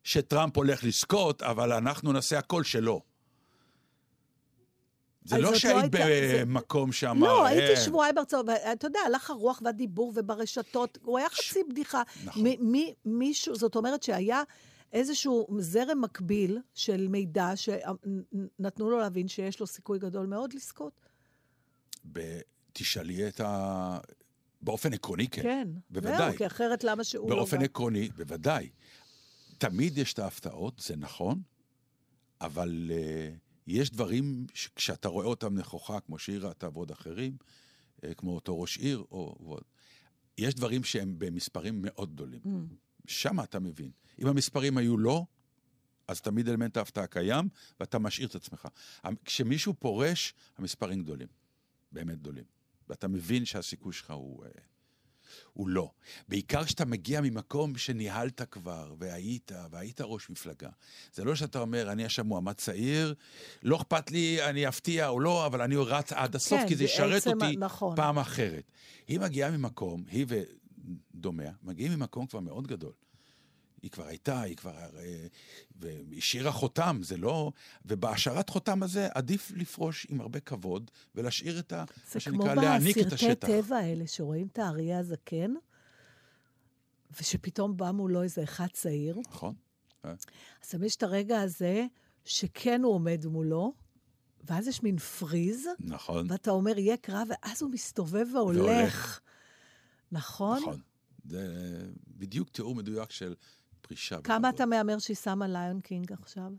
שטראמפ הולך לזכות, אבל אנחנו נעשה הכל שלא. זה לא זאת לא שהיית הייתה- זה- במקום שאמר... לא, הייתי "אה, שבועיים בארצות, ואתה יודע, הלך הרוח והדיבור וברשתות, הוא היה חצי בדיחה. נכון. מ- מי- מישהו, זאת אומרת שהיה איזשהו זרם מקביל של מידע שנתנו לו להבין שיש לו סיכוי גדול מאוד לזכות. ב- תשאלי את ה... באופן עקרוני, כן. כן. בוודאי. זהו, כי אחרת למה שהוא לא... באופן בא? עקרוני, בוודאי. תמיד יש את ההפתעות, זה נכון, אבל uh, יש דברים שכשאתה רואה אותם נכוחה, כמו שהיא ראתה ועוד אחרים, uh, כמו אותו ראש עיר, או ועוד, יש דברים שהם במספרים מאוד גדולים. Mm. שם אתה מבין. אם המספרים היו לא, אז תמיד אלמנט ההפתעה קיים, ואתה משאיר את עצמך. כשמישהו פורש, המספרים גדולים. באמת גדולים. ואתה מבין שהסיכוי שלך הוא... הוא לא. בעיקר כשאתה מגיע ממקום שניהלת כבר, והיית, והיית ראש מפלגה. זה לא שאתה אומר, אני עכשיו מועמד צעיר, לא אכפת לי, אני אפתיע או לא, אבל אני רץ עד הסוף, כן, כי זה ישרת אותי נכון. פעם אחרת. היא מגיעה ממקום, היא ודומיה, מגיעים ממקום כבר מאוד גדול. היא כבר הייתה, היא כבר... אה, והשאירה חותם, זה לא... ובהשארת חותם הזה עדיף לפרוש עם הרבה כבוד ולהשאיר את ה... זה מה כמו שנקרא, להעניק את בסרטי השטח. טבע האלה, שרואים את האריה הזקן, ושפתאום בא מולו איזה אחד צעיר. נכון. אז תמיד יש את הרגע הזה, שכן הוא עומד מולו, ואז יש מין פריז, נכון. ואתה אומר, יהיה קרב, ואז הוא מסתובב והולך. והולך. נכון? נכון. זה בדיוק תיאור מדויק של פרישה. כמה. אתה מהמר שהיא שמה Lion King עכשיו?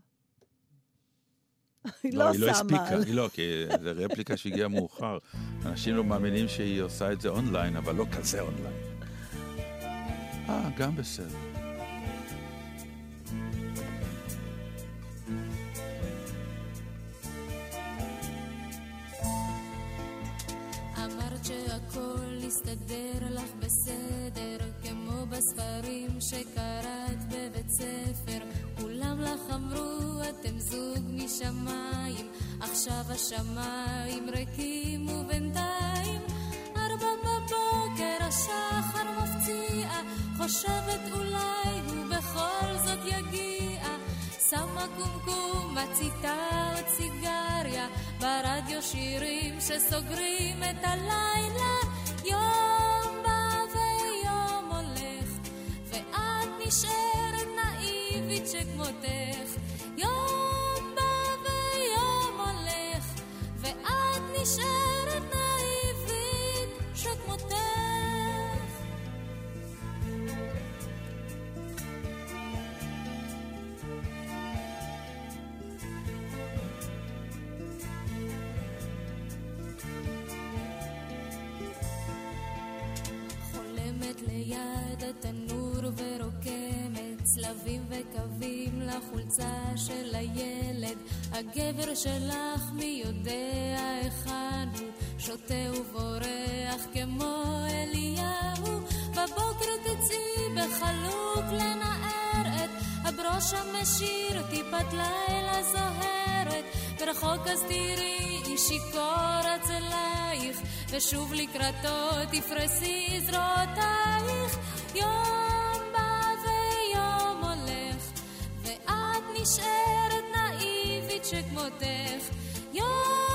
היא לא, לא היא לא שמה. הספיקה, היא לא, כי זו רפליקה שהגיעה מאוחר. אנשים לא מאמינים שהיא עושה את זה אונליין, אבל לא כזה אונליין. אה, גם בסדר. אמרת שהכל יסתדר לך בסדר, בספרים שקראת בבית ספר. כולם לך אמרו, אתם זוג משמיים, עכשיו השמיים ריקים ובינתיים. ארבע בבוקר השחר מפציע, חושבת אולי הוא בכל זאת יגיע. שמה קומקום, מציתה עוד סיגריה, ברדיו שירים שסוגרים את הלילה. יום נשארת נאיבית שכמותך. יום בא ויום הולך, ואת נשארת נאיבית שכמותך. חולמת ליד התנור ורוקמת צלבים וקווים לחולצה של הילד. הגבר שלך מי יודע היכן הוא. שותה ובורח כמו אליהו. בבוקר תצאי בחלוק לנער את. הברוש המשיר טיפת לילה זוהרת. ברחוק אז תראי איש שיכור אצלייך. ושוב לקראתו תפרסי זרועותייך יום נשארת נאיבית שכמותך. יום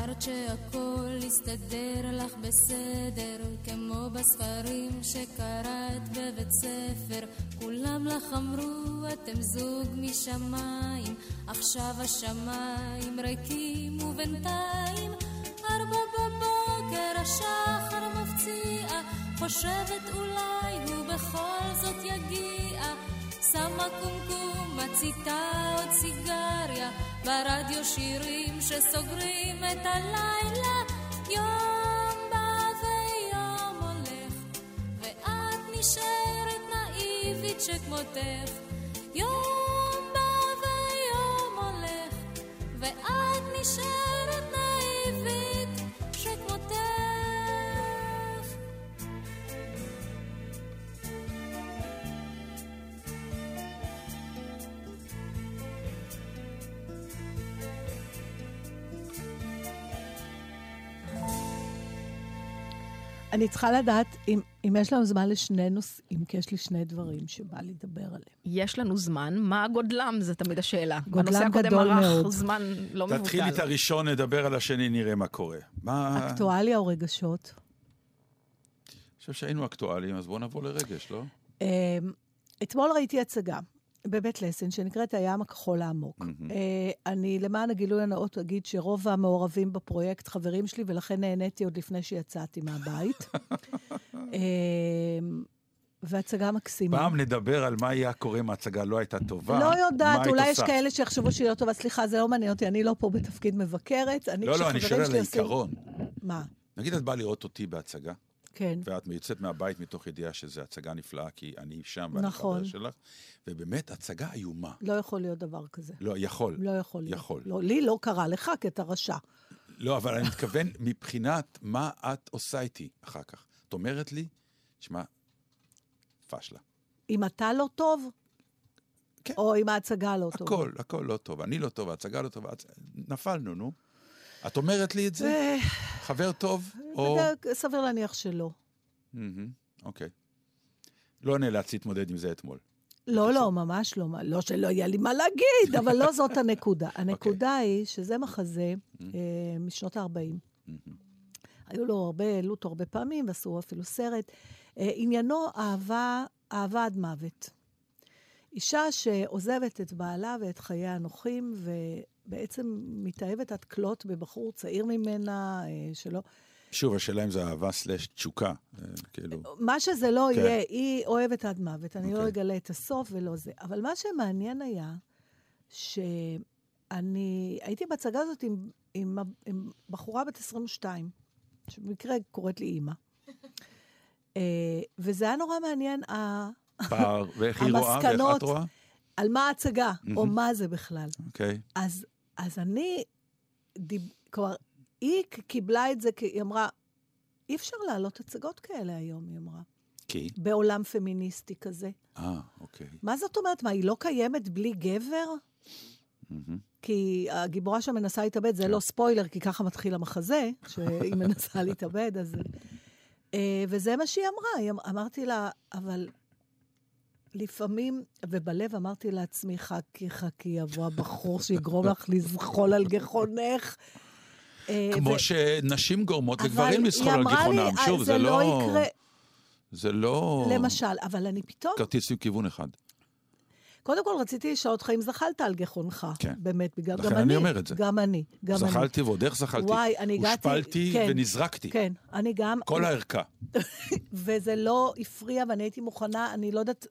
אמרת שהכל יסתדר לך בסדר, כמו בספרים שקראת בבית ספר. כולם לך אמרו, אתם זוג משמיים, עכשיו השמיים ריקים ובינתיים. ארבע בבוקר השחר מפציע, חושבת אולי הוא בכל זאת יגיע. שמה קומקום, מציתה עוד סיגריה, ברדיו שירים שסוגרים את הלילה. יום בא ויום הולך, ואת נשארת נאיבית שכמותך. יום אני צריכה לדעת אם, אם יש לנו זמן לשני נושאים, כי יש לי שני דברים שבא לי לדבר עליהם. יש לנו זמן, מה גודלם? זו תמיד השאלה. גודלם בנושא הקודם גדול ארך מאוד. זמן לא מבוטל. תתחיל את הראשון, נדבר על השני, נראה מה קורה. מה... אקטואליה או רגשות? אני חושב שהיינו אקטואליים, אז בואו נבוא לרגש, לא? אמ, אתמול ראיתי הצגה בבית לסין שנקראת הים הכחול העמוק. אה, אני, למען הגילוי הנאות, אגיד שרוב המעורבים בפרויקט חברים שלי, ולכן נהניתי עוד לפני שיצאתי מהבית. אמ, והצגה מקסימה. פעם נדבר על מה היה קורה אם ההצגה לא הייתה טובה. לא יודעת, אולי יש? כאלה שיחשבו שהיא לא טובה. סליחה, זה לא מעניין אותי, אני לא פה בתפקיד מבקרת. אני, לא, לא, אני שואל על העיקרון. מה? נגיד את באה לראות אותי בהצגה, כן. ואת יוצאת מהבית מתוך ידיעה שזו הצגה נפלאה, כי אני שם ואני נכון. חבר שלך, ובאמת, הצגה איומה. לא יכול להיות דבר כזה. לא, יכול. לא יכול להיות. יכול. לא, לי לא קרה, לך, כי אתה רשע. לא, אבל אני מתכוון מבחינת מה את עושה איתי אחר כך. את אומרת לי, שמע, פשלה. אם אתה לא טוב, כן. או אם ההצגה לא טובה. הכל, הכל לא טוב. אני לא טוב, ההצגה לא טובה. הצ- נפלנו, נו. את אומרת לי את זה? אה, חבר טוב? או... סביר להניח שלא. אוקיי. לא נאלץ להתמודד עם זה אתמול. לא, לא, ממש לא. לא שלא יהיה לי מה להגיד, אבל לא זאת הנקודה. אוקיי. הנקודה היא שזה מחזה אה, משנות ה-40. היו לו הרבה, העלו אותו הרבה פעמים, ועשו אפילו סרט. אה, עניינו אהבה, אהבה עד מוות. אישה שעוזבת את בעלה ואת חייה הנוחים, ובעצם מתאהבת עד כלות בבחור צעיר ממנה, אה, שלא... שוב, השאלה אם זה אהבה סלש תשוקה. אה, כאילו, מה שזה לא כן. יהיה, היא אוהבת עד מוות, אני לא אוקיי. אגלה את הסוף ולא זה. אבל מה שמעניין היה, שאני הייתי בהצגה הזאת עם, עם, עם בחורה בת 22, שבמקרה קוראת לי אימא. אה, וזה היה נורא מעניין, פער, ואיך היא רואה, ואיך את. רואה? על מה ההצגה, או מהמם. מה זה בכלל. אוקיי. אז, אז אני, דיב, כלומר, היא קיבלה את זה, כי היא אמרה, אי אפשר להעלות הצגות כאלה היום, היא אמרה, כי? בעולם פמיניסטי כזה. אה, אוקיי. מה זאת אומרת? מה, היא לא קיימת בלי גבר? מהמם. כי הגיבורה שם מנסה להתאבד, זה כן. לא ספוילר, כי ככה מתחיל המחזה, שהיא מנסה להתאבד, אז... אה, וזה מה שהיא אמרה. אמ- אמרתי לה, אבל לפעמים, ובלב אמרתי לעצמי, חכי, חכי, יבוא הבחור שיגרום לך לזחול על גחונך. אה, כמו ו- שנשים גורמות לגברים לזחול על גיחונם. "אה, שוב, זה לא לא... יקרה, זה לא... למשל, אבל אני פתאום כרטיס עם כיוון אחד. קודם כל, רציתי לשאול אותך אם זחלת על גחונך. כן. באמת, בגלל... לכן גם אני אני אומר את זה. גם אני, גם אני. זחלתי ועוד איך זחלתי. וואי, אני הגעתי... הושפלתי כן, ונזרקתי. כן, אני גם... כל הערכה. וזה לא הפריע, ואני הייתי מוכנה, אני לא יודעת...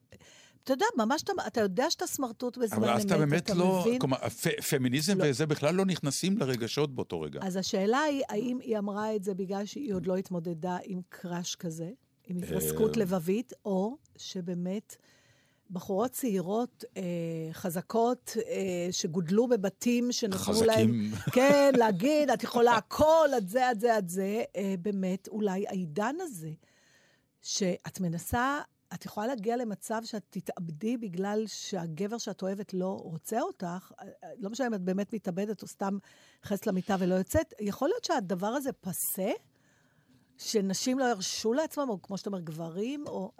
אתה יודע, ממש, אתה, אתה יודע שאתה סמרטוט בזמן אבל אז אמת, אתה באמת לא... מבין? כלומר, הפ- פמיניזם לא. וזה בכלל לא נכנסים לרגשות באותו רגע. אז השאלה היא, האם היא אמרה את זה בגלל שהיא עוד לא התמודדה עם קראש כזה, עם התרסקות אה. לבבית, או שבאמת בחורות צעירות, אה, חזקות, אה, שגודלו בבתים שנתנו להם... חזקים. כן, להגיד, את יכולה הכל, את זה, את זה, את זה. אה, באמת, אולי העידן הזה, שאת מנסה, את יכולה להגיע למצב שאת תתאבדי בגלל שהגבר שאת אוהבת לא רוצה אותך, אה, אה, לא משנה אם את באמת מתאבדת או סתם נכנסת למיטה ולא יוצאת, יכול להיות שהדבר הזה פסה? שנשים לא ירשו לעצמם, או כמו שאתה אומר, גברים, או...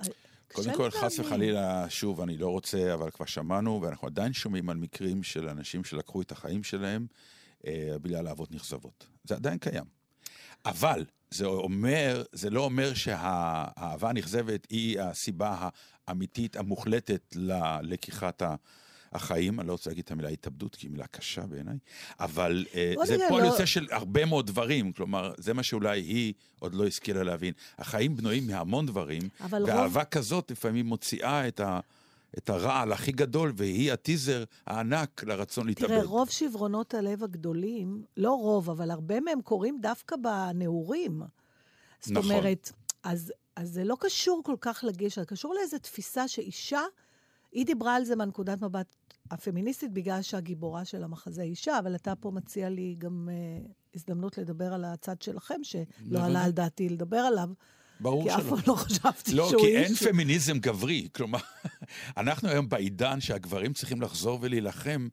קודם כל, חס. וחלילה, שוב, אני לא רוצה, אבל כבר שמענו, ואנחנו עדיין שומעים על מקרים של אנשים שלקחו את החיים שלהם אה, בגלל אהבות נכזבות. זה עדיין קיים. אבל זה אומר, זה לא אומר שהאהבה הנכזבת היא הסיבה האמיתית, המוחלטת ללקיחת ה... החיים, אני לא רוצה להגיד את המילה התאבדות, כי היא מילה קשה בעיניי, אבל בוא זה פועל לא- יוצא של הרבה מאוד דברים, כלומר, זה מה שאולי היא עוד לא השכילה להבין. החיים בנויים מהמון דברים, אבל רוב- ואהבה כזאת לפעמים מוציאה את, ה, את הרעל הכי גדול, והיא הטיזר הענק לרצון להתאבד. תראה, רוב שברונות הלב הגדולים, לא רוב, אבל הרבה מהם קורים דווקא בנעורים. זאת נכון. אומרת, אז, אז זה לא קשור כל כך לגיל שלה, קשור לאיזו תפיסה שאישה, היא דיברה על זה מהנקודת מבט הפמיניסטית, בגלל שהגיבורה של המחזה אישה, אבל אתה פה מציע לי גם אה, הזדמנות לדבר על הצד שלכם, שלא. עלה על דעתי לדבר עליו. ברור כי אף שלא. פעם לא חשבתי לא, שהוא כי איש. אין פמיניזם גברי. כלומר, אנחנו היום בעידן שהגברים צריכים לחזור ולהילחם.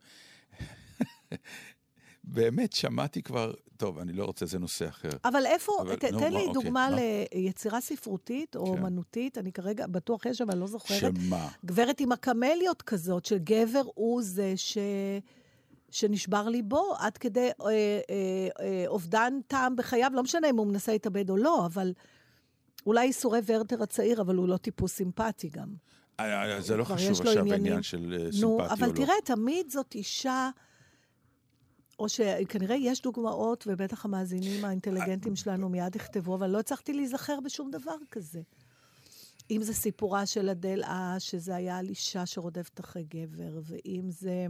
באמת, שמעתי כבר, טוב, אני לא רוצה, זה נושא אחר. אבל איפה, אבל, ת, נו, תן לי אוקיי, דוגמה מה? ליצירה ספרותית או כן. אומנותית, אני כרגע, בטוח יש, אבל לא זוכרת. שמה? גברת עם הקמליות כזאת, שגבר הוא זה ש... שנשבר ליבו עד כדי אה, אה, אה, אובדן טעם בחייו, לא משנה אם הוא מנסה להתאבד או לא, אבל אולי ייסורי ורטר הצעיר, אבל הוא לא טיפוס סימפטי גם. אה, אה, זה לא חשוב עכשיו. העניין של אה, סימפטי נו, או לא. אבל תראה, תמיד זאת אישה, או שכנראה יש דוגמאות, ובטח המאזינים האינטליגנטים שלנו מיד יכתבו, אבל לא הצלחתי להיזכר בשום דבר כזה. אם זה סיפורה של אדל אה, שזה היה על אישה שרודפת אחרי גבר, ואם זה...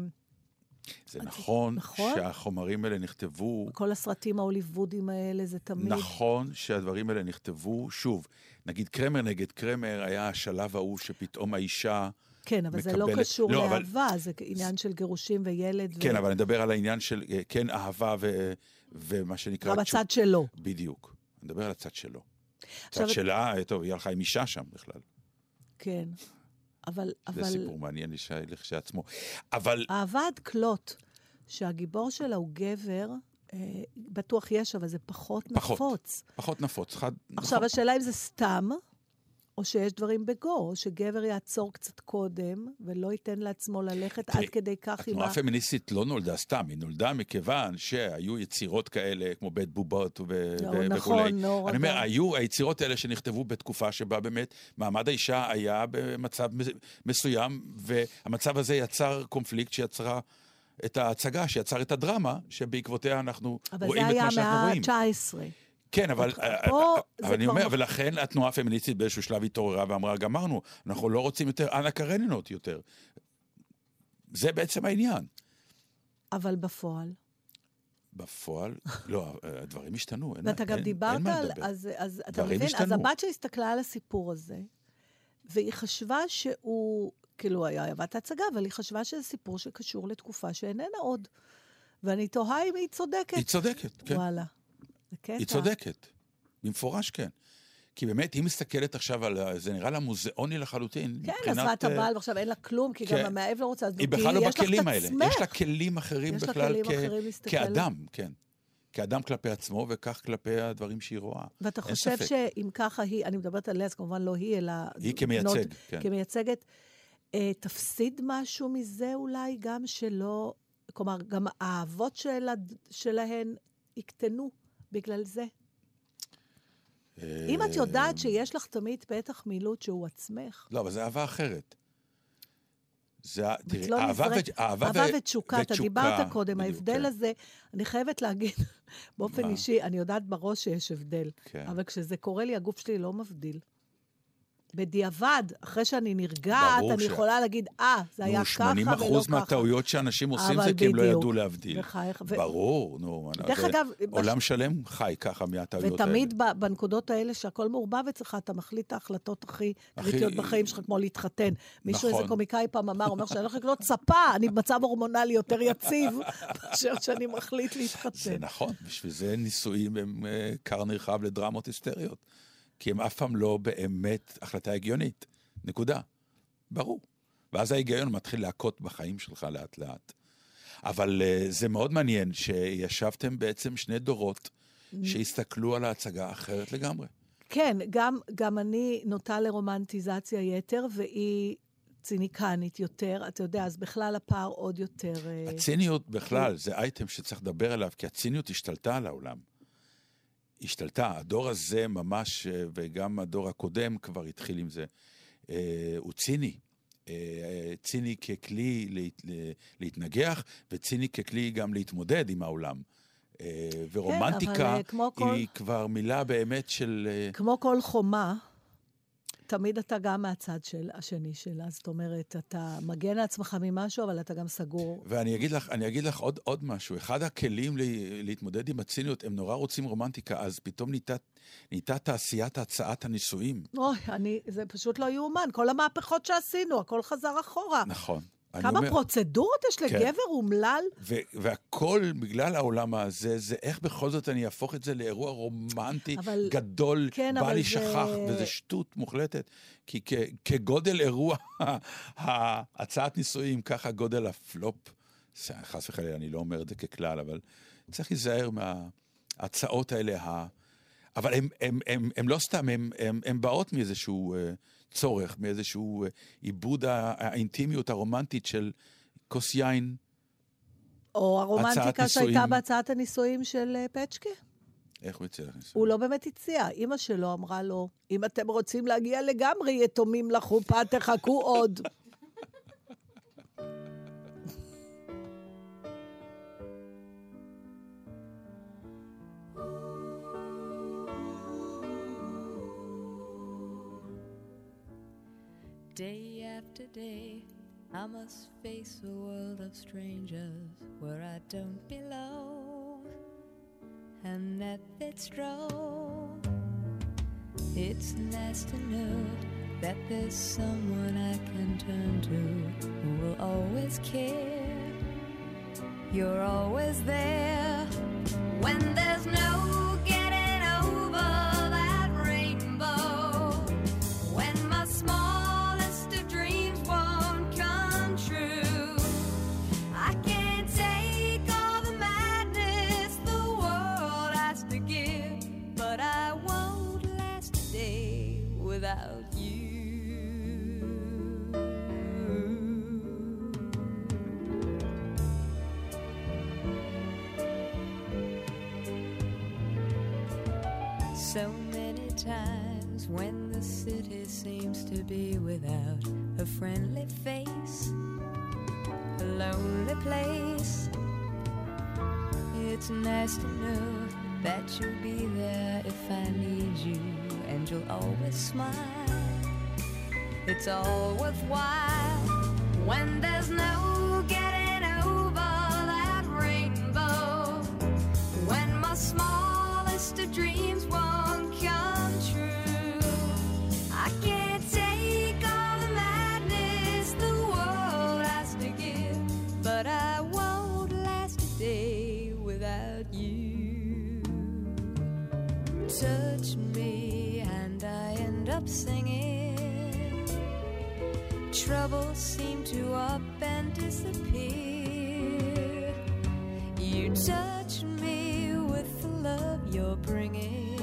זה נכון, נכון? שהחומרים האלה נכתבו, כל הסרטים ההוליוודיים האלה, זה תמיד... נכון שהדברים האלה נכתבו, שוב, נגיד קרמר נגד קרמר היה השלב ההוא שפתאום האישה... כן, אבל זה לא מקבלת- קשור לא, אבל- לאהבה, זה עניין של גירושים וילד. ו- כן, אבל אני מדבר על העניין של אה, כן אהבה ו... ומה שנקרא... גם תשוק- הצד שלו. בדיוק. אני מדבר על הצד שלו. עכשיו, הצד שלה, אה, טוב, היא הלכה עם אישה שם בכלל. כן. אבל, זה אבל סיפור מעניין לכשעצמו. אבל אהבה עד כלות, שהגיבור שלה הוא גבר, אה, בטוח יש, אבל זה פחות, פחות. נפוץ. פחות נפוץ. חד... עכשיו, נכון. השאלה אם זה סתם, או שיש דברים בגו, או שגבר יעצור קצת קודם, ולא ייתן לעצמו ללכת עד כדי כך עם התנועה ה... הפמיניסטית לא נולדה סתם, היא נולדה מכיוון שהיו יצירות כאלה, כמו בית בובות לא, ו- נכון, וכולי. נור אני אומר, אדם. היו היצירות האלה שנכתבו בתקופה שבה באמת מעמד האישה היה במצב מס- מסוים, והמצב הזה יצר קונפליקט שיצרה את ההצגה, שיצר את הדרמה, שבעקבותיה אנחנו אבל רואים זה את היה מה שאנחנו המאה רואים. ה-19. כן, אבל, פה אבל זה אני אומר, ולכן התנועה הפמיניסטית באיזשהו שלב התעוררה ואמרה, גמרנו, אנחנו לא רוצים יותר אנה קרנינות יותר. זה בעצם העניין. אבל בפועל. בפועל, לא, הדברים השתנו. אין, ואתה גם אין, דיברת אין על... אז, אז אתה מבין? אז השתנו. הבת שלי הסתכלה על הסיפור הזה, והיא חשבה שהוא, כאילו, היה אהבת ההצגה, אבל היא חשבה שזה סיפור שקשור לתקופה שאיננה עוד. ואני תוהה אם היא צודקת. היא צודקת, כן. וואלה. זה קטע. היא צודקת. במפורש כן. כי באמת, היא מסתכלת עכשיו על... זה נראה לה מוזיאוני לחלוטין. כן, מבחינת, עזבה את אה, הבעל, ועכשיו אין לה כלום, כי כן. גם המאהב לא רוצה... היא בכלל לא בכלים האלה. עצמך. יש לה כלים אחרים יש לה בכלל כלים כ- אחרים. כאדם, כן. כאדם כלפי עצמו, וכך כלפי הדברים שהיא רואה. ואתה חושב ספק. שאם ככה היא, אני מדברת עליה, אז כמובן לא היא, אלא... היא כמייצג, בנות- כן. כמייצגת, אה, תפסיד משהו מזה אולי גם שלא... כלומר, גם האהבות שלה, שלהן יקטנו בגלל זה. אם את יודעת שיש לך תמיד פתח מילוט שהוא עצמך, לא, אבל זה אהבה אחרת. זה, תראי, לא אהבה, ו- אהבה, אהבה ו- ותשוקה, אתה דיברת קודם, בדיוק, ההבדל כן. הזה, אני חייבת להגיד, באופן מה? אישי, אני יודעת בראש שיש הבדל, כן. אבל כשזה קורה לי, הגוף שלי לא מבדיל. בדיעבד, אחרי שאני נרגעת, אני ש- יכולה להגיד, אה, זה היה נו, ככה 80 ולא ככה. מהטעויות שאנשים עושים זה כי הם לא. ידעו להבדיל. בחייך, ו- ברור, נו. דרך זה- אגב, עולם שלם חי ככה מהטעויות האלה. ותמיד בנקודות האלה שהכל מעורבב אצלך, אתה מחליט את ההחלטות הכי קריטיות בחיים שלך, כמו להתחתן. מישהו, נכון. איזה קומיקאי פעם אמר, אומר שאני הולך לקנות ספה, אני במצב הורמונלי יותר יציב, מאשר שאני מחליט זה להתחתן. נכון, בשביל זה נישואים הם אה, כר נרחב לדרמות היסטריות. כי הם אף פעם לא באמת החלטה הגיונית. נקודה. ברור. ואז ההיגיון מתחיל להכות בחיים שלך לאט לאט. אבל uh, זה מאוד מעניין שישבתם בעצם שני דורות שהסתכלו על ההצגה אחרת לגמרי. כן, גם, גם אני נוטה לרומנטיזציה יתר, והיא ציניקנית יותר. אתה יודע, אז בכלל הפער עוד יותר... אה, הציניות בכלל זה אייטם שצריך לדבר עליו, כי הציניות השתלטה על העולם. השתלטה. הדור הזה ממש, אה, וגם הדור הקודם כבר התחיל עם זה, אה, הוא ציני. אה, ציני ככלי להת, לה- להתנגח, וציני ככלי גם להתמודד עם העולם. אה, ורומנטיקה כן, אבל, כמו כל- היא כבר מילה באמת של... כמו כל חומה, תמיד אתה גם מהצד של השני שלה. זאת אומרת, אתה מגן לעצמך ממשהו, אבל אתה גם סגור. ואני אגיד לך, אני אגיד לך עוד, עוד משהו. אחד הכלים לה, להתמודד עם הציניות, הם נורא רוצים רומנטיקה, אז פתאום נהייתה, נהייתה תעשיית הצעת הנישואים. אוי, אני, זה פשוט לא יאומן. כל המהפכות שעשינו, הכל חזר אחורה. נכון. כמה אומר- פרוצדורות יש כן. לגבר אומלל? ו- והכל בגלל העולם הזה, זה איך בכל זאת אני אהפוך את זה לאירוע רומנטי אבל- גדול, כן, אבל יישכח, זה- וזה שטות מוחלטת. כי כ- כגודל אירוע הצעת נישואים, ככה גודל הפלופ. חס וחלילה, אני לא אומר את זה ככלל, אבל צריך להיזהר מההצעות האלה. ה... אבל הם לא סתם, הם באות מאיזשהו אה, צורך, מאיזשהו אה, עיבוד האינטימיות הרומנטית של כוס יין. או הרומנטיקה שהייתה. בהצעת הנישואים של אה, פצ'קה? איך הוא יצא לך נישואים? הוא לא באמת הציע. אימא שלו אמרה לו, אם אתם רוצים להגיע לגמרי יתומים לחופה, תחכו עוד. Day after day, I must face a world of strangers where I don't belong. And at its draw, it's nice to know that there's someone I can turn to who will always care. You're always there when there's no friendly face, a lonely place. It's nice to know that you'll be there if I need you, and you'll always smile. It's all worthwhile when there's no Troubles seem to up and disappear. You touch me with the love you're bringing.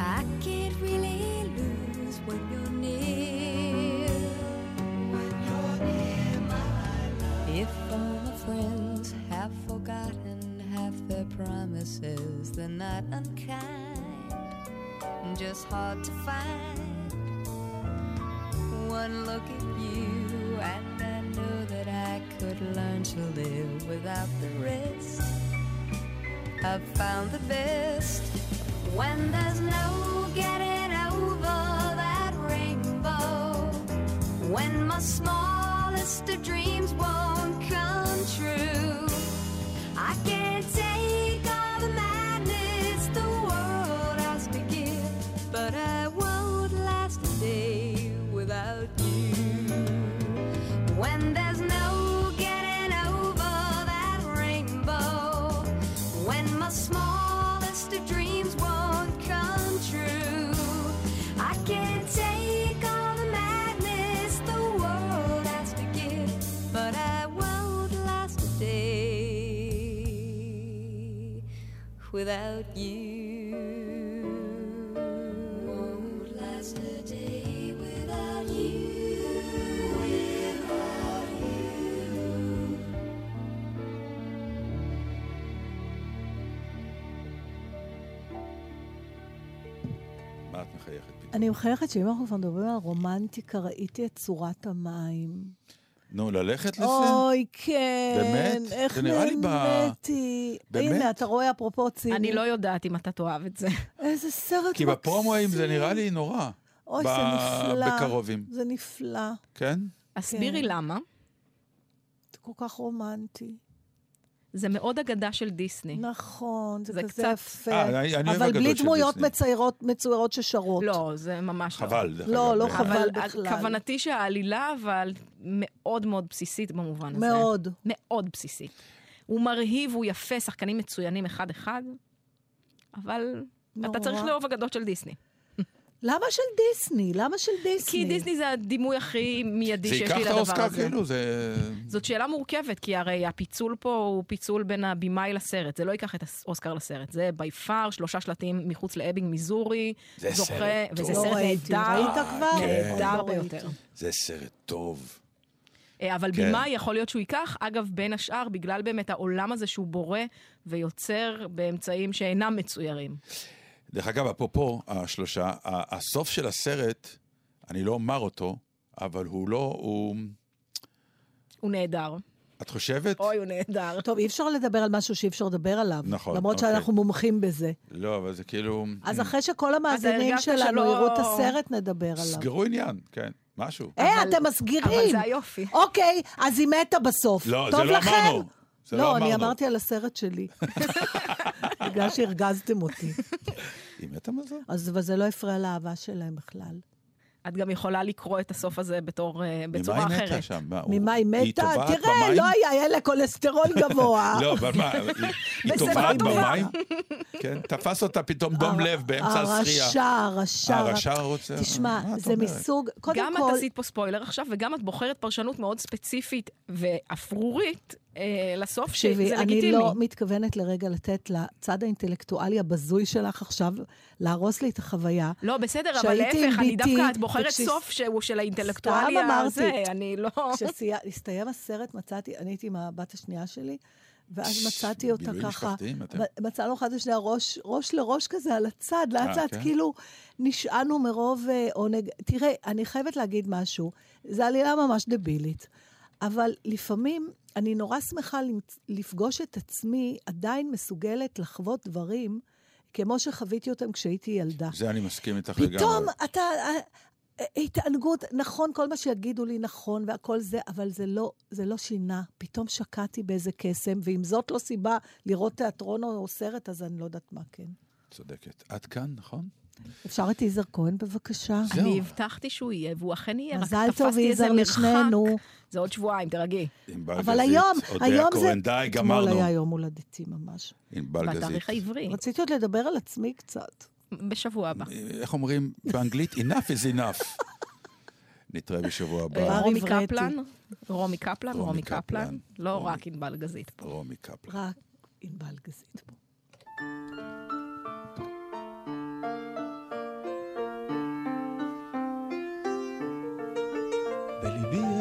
I can't really lose when you're near. When you're near, my love. If all my friends have forgotten half their promises, they're not unkind, just hard to find. One look at you, and I know that I could learn to live without the rest. I've found the best when there's אני מחייכת שאם אנחנו כבר מדברים על רומנטיקה, ראיתי את צורת המים. נו, ללכת לזה? אוי, כן. באמת? איך נהניתי. באמת? הנה, אתה רואה אפרופו ציני. אני לא יודעת אם אתה תאהב את זה. איזה סרט מקסים. כי בפרומואים זה נראה לי נורא. אוי, ב- זה נפלא. בקרובים. זה נפלא. כן? הסבירי למה. זה כל כך רומנטי. זה מאוד אגדה של דיסני. נכון, זה זה כזה קצת- יפה. אה, אני- אני אבל אגדות בלי דמויות דיסני. מציירות, מצוירות ששרות. לא, זה ממש לא. חבל, לא. לא אה, חבל. אבל בכלל. כוונתי שהעלילה, אבל מאוד מאוד בסיסית במובן הזה. מאוד. מאוד בסיסית. הוא מרהיב, הוא יפה, שחקנים מצוינים אחד-אחד, אבל נורא. אתה צריך לאהוב אגדות של דיסני. למה של דיסני? למה של דיסני? כי דיסני זה הדימוי הכי מיידי זה שיש ייקח לי את לדבר האוסקר, הזה. כאילו, זה... זאת שאלה מורכבת, כי הרי הפיצול פה הוא פיצול בין הבמאי לסרט. זה לא ייקח את האוסקר לסרט. זה by far, שלושה שלטים מחוץ לאבינג, מיזורי. זה זוכה, סרט וזה טוב. לא סרט. נהדר. ראית כבר? כן. נהדר. ביותר. זה סרט טוב. אה, אבל כן. במאי יכול להיות שהוא ייקח, אגב, בין השאר, בגלל באמת העולם הזה שהוא בורא ויוצר באמצעים שאינם מצוירים. דרך אגב, אפרופו השלושה, הסוף של הסרט, אני לא אומר אותו, אבל הוא לא, הוא... הוא נהדר. את חושבת? אוי, הוא נהדר. טוב, אי אפשר לדבר על משהו שאי אפשר לדבר עליו. נכון, למרות אוקיי. שאנחנו מומחים בזה. לא, אבל זה כאילו... אז אחרי שכל המאזינים שלנו שלא- יראו את הסרט, נדבר עליו. סגרו עניין, כן, משהו. אה, אבל- אתם מסגירים. אבל זה היופי. אוקיי, אז היא מתה בסוף. לא, טוב זה לא לכם? אמרנו. זה לא לא, אני. אמרתי על הסרט שלי. בגלל שהרגזתם אותי. היא מתה מזל? אז אבל זה לא הפריע לאהבה שלהם בכלל. את גם יכולה לקרוא את הסוף הזה בתור, אה, ממה בצורה היא אחרת. מתה שם? מה, הוא- ממה היא מתה? תראה? לא היה, לה כולסטרול גבוה. לא, אבל מה, היא- היא טובעת. במים? כן, תפס אותה פתאום דום לב באמצע השחייה. הרשע, הרשע. הרשע רוצה... תשמע, זה? מסוג, קודם גם כל, את עשית פה ספוילר עכשיו, וגם את בוחרת פרשנות מאוד ספציפית ואפרורית לסוף, תקשיבי, שזה אני לגיטימי. לא מתכוונת לרגע לתת לצד האינטלקטואלי הבזוי שלך עכשיו להרוס לי את החוויה. לא, בסדר, אבל להפך, אני דווקא, את בוחרת סוף שהוא של האינטלקטואלי. הזה, אני לא... כשהסתיים הסרט, מצאתי, אני הייתי עם הבת השנייה שלי, ואז מצאתי אותה ככה, מצאנו אחד לשנייה ראש, ראש לראש כזה על הצד, לאט לאט, כן? כאילו נשענו מרוב אה, עונג. תראה, אני חייבת להגיד משהו, זו עלילה ממש דבילית, אבל לפעמים אני נורא שמחה לפגוש את עצמי עדיין מסוגלת לחוות דברים כמו שחוויתי אותם כשהייתי ילדה. זה אני מסכים איתך לגמרי. פתאום אתה... אה, אה, התענגות, נכון, כל מה שיגידו לי נכון והכל זה, אבל זה לא, זה לא שינה. פתאום שקעתי באיזה קסם, ואם זאת לא סיבה לראות תיאטרון או סרט, אז אני לא יודעת מה כן. צודקת. עד כאן, נכון? אפשר את יזהר כהן, בבקשה? זהו. אני הבטחתי שהוא יהיה, והוא אכן יהיה, רק מזל טוב, תפסתי איזה יזהר, מרחק. לשנינו. זה עוד שבועיים, תרגי. אבל היום, היום זה... די, גמרנו. אתמול היה יום הולדתי ממש. בתאריך העברי, רציתי עוד לדבר על עצמי קצת. בשבוע הבא. איך אומרים באנגלית? enough is enough. נתראה בשבוע הבא. רומי. קפלן, רומי קפלן, רומי קפלן. לא. רק ענבל גזית פה. רומי קפלן. רק ענבל גזית פה.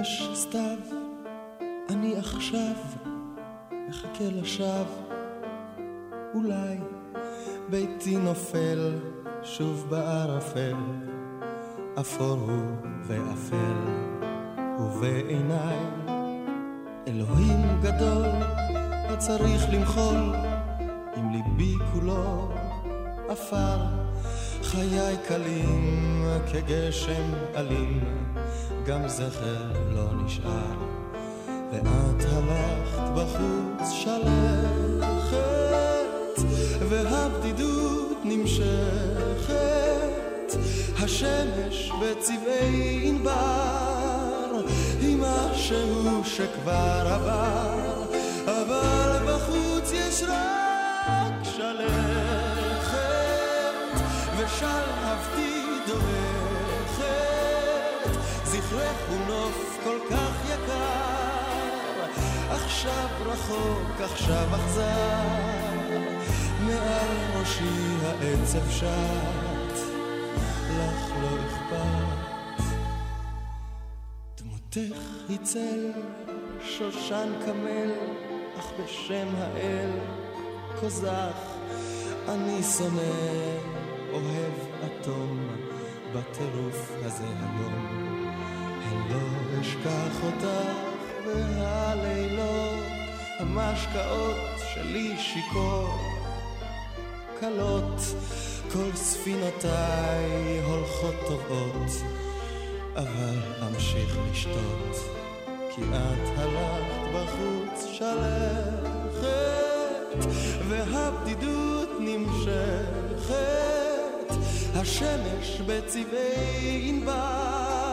יש סתיו, אני עכשיו מחכה לשווא. אולי ביתי נופל שוב בערפל, אפור הוא ואפל, ובעיניי אלוהים גדול, הצריך למחול, עם ליבי כולו עפר, חיי קלים כגשם אלים, גם זכר לא נשאר. ואת הלכת בחוץ שלכת, והבדידות נמשכת, השמש בצבעי ענבר, היא משהו שכבר עבר, אבל בחוץ יש רק שלכת, ושלהבתי דורכת, זכרך הוא נוף כל כך יקר, עכשיו רחוק, עכשיו אכזר, מעל ראשי העצב שט, לך לא אכפת. דמותך היא צל, שושן קמל, אך בשם האל, קוזח, אני שונא, אוהב אטום, בטירוף הזה היום. אני לא אשכח אותך והלילות, המשקאות שלי שיכור, קלות, כל ספינותיי הולכות טובות, אבל אמשיך לשתות, כי את הלכת בחוץ שלכת, והבדידות נמשכת, השמש בצבעי ענבר,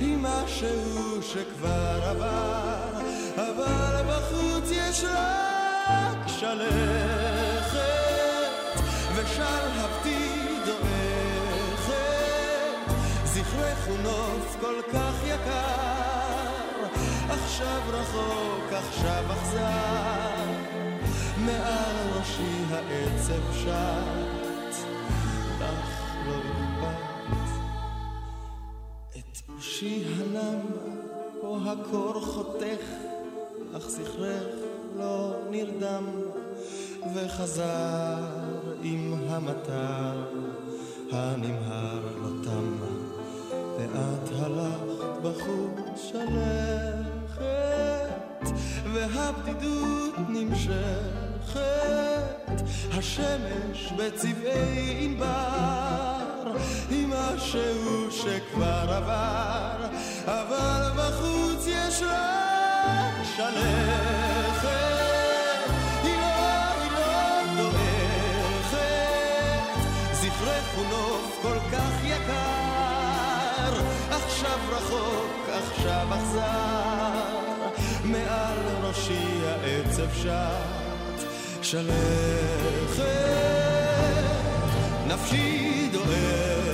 היא משהו שכבר עבר, אבל בחוץ יש רק שלכת, ושלהבתי דועכת, זכרך הוא כל כך יקר, עכשיו רחוק, עכשיו אכזר, מעל ראשי העצב שט, לך לא ראשי הנם, פה הקור חותך, אך זכרך לא נרדם, וחזר עם המטר, הנמהר לא תם, ואת הלכת בחוץ שלכת, והבדידות נמשכת, השמש בצבעי ענבר, עם משהו שכבר עבר, אבל בחוץ יש רק שלכת. היא לא, היא לא דועכת, זכרך הוא כל כך יקר, עכשיו רחוק, עכשיו אכזר, מעל ראשי העצב שט, שלכת, נפשי דואב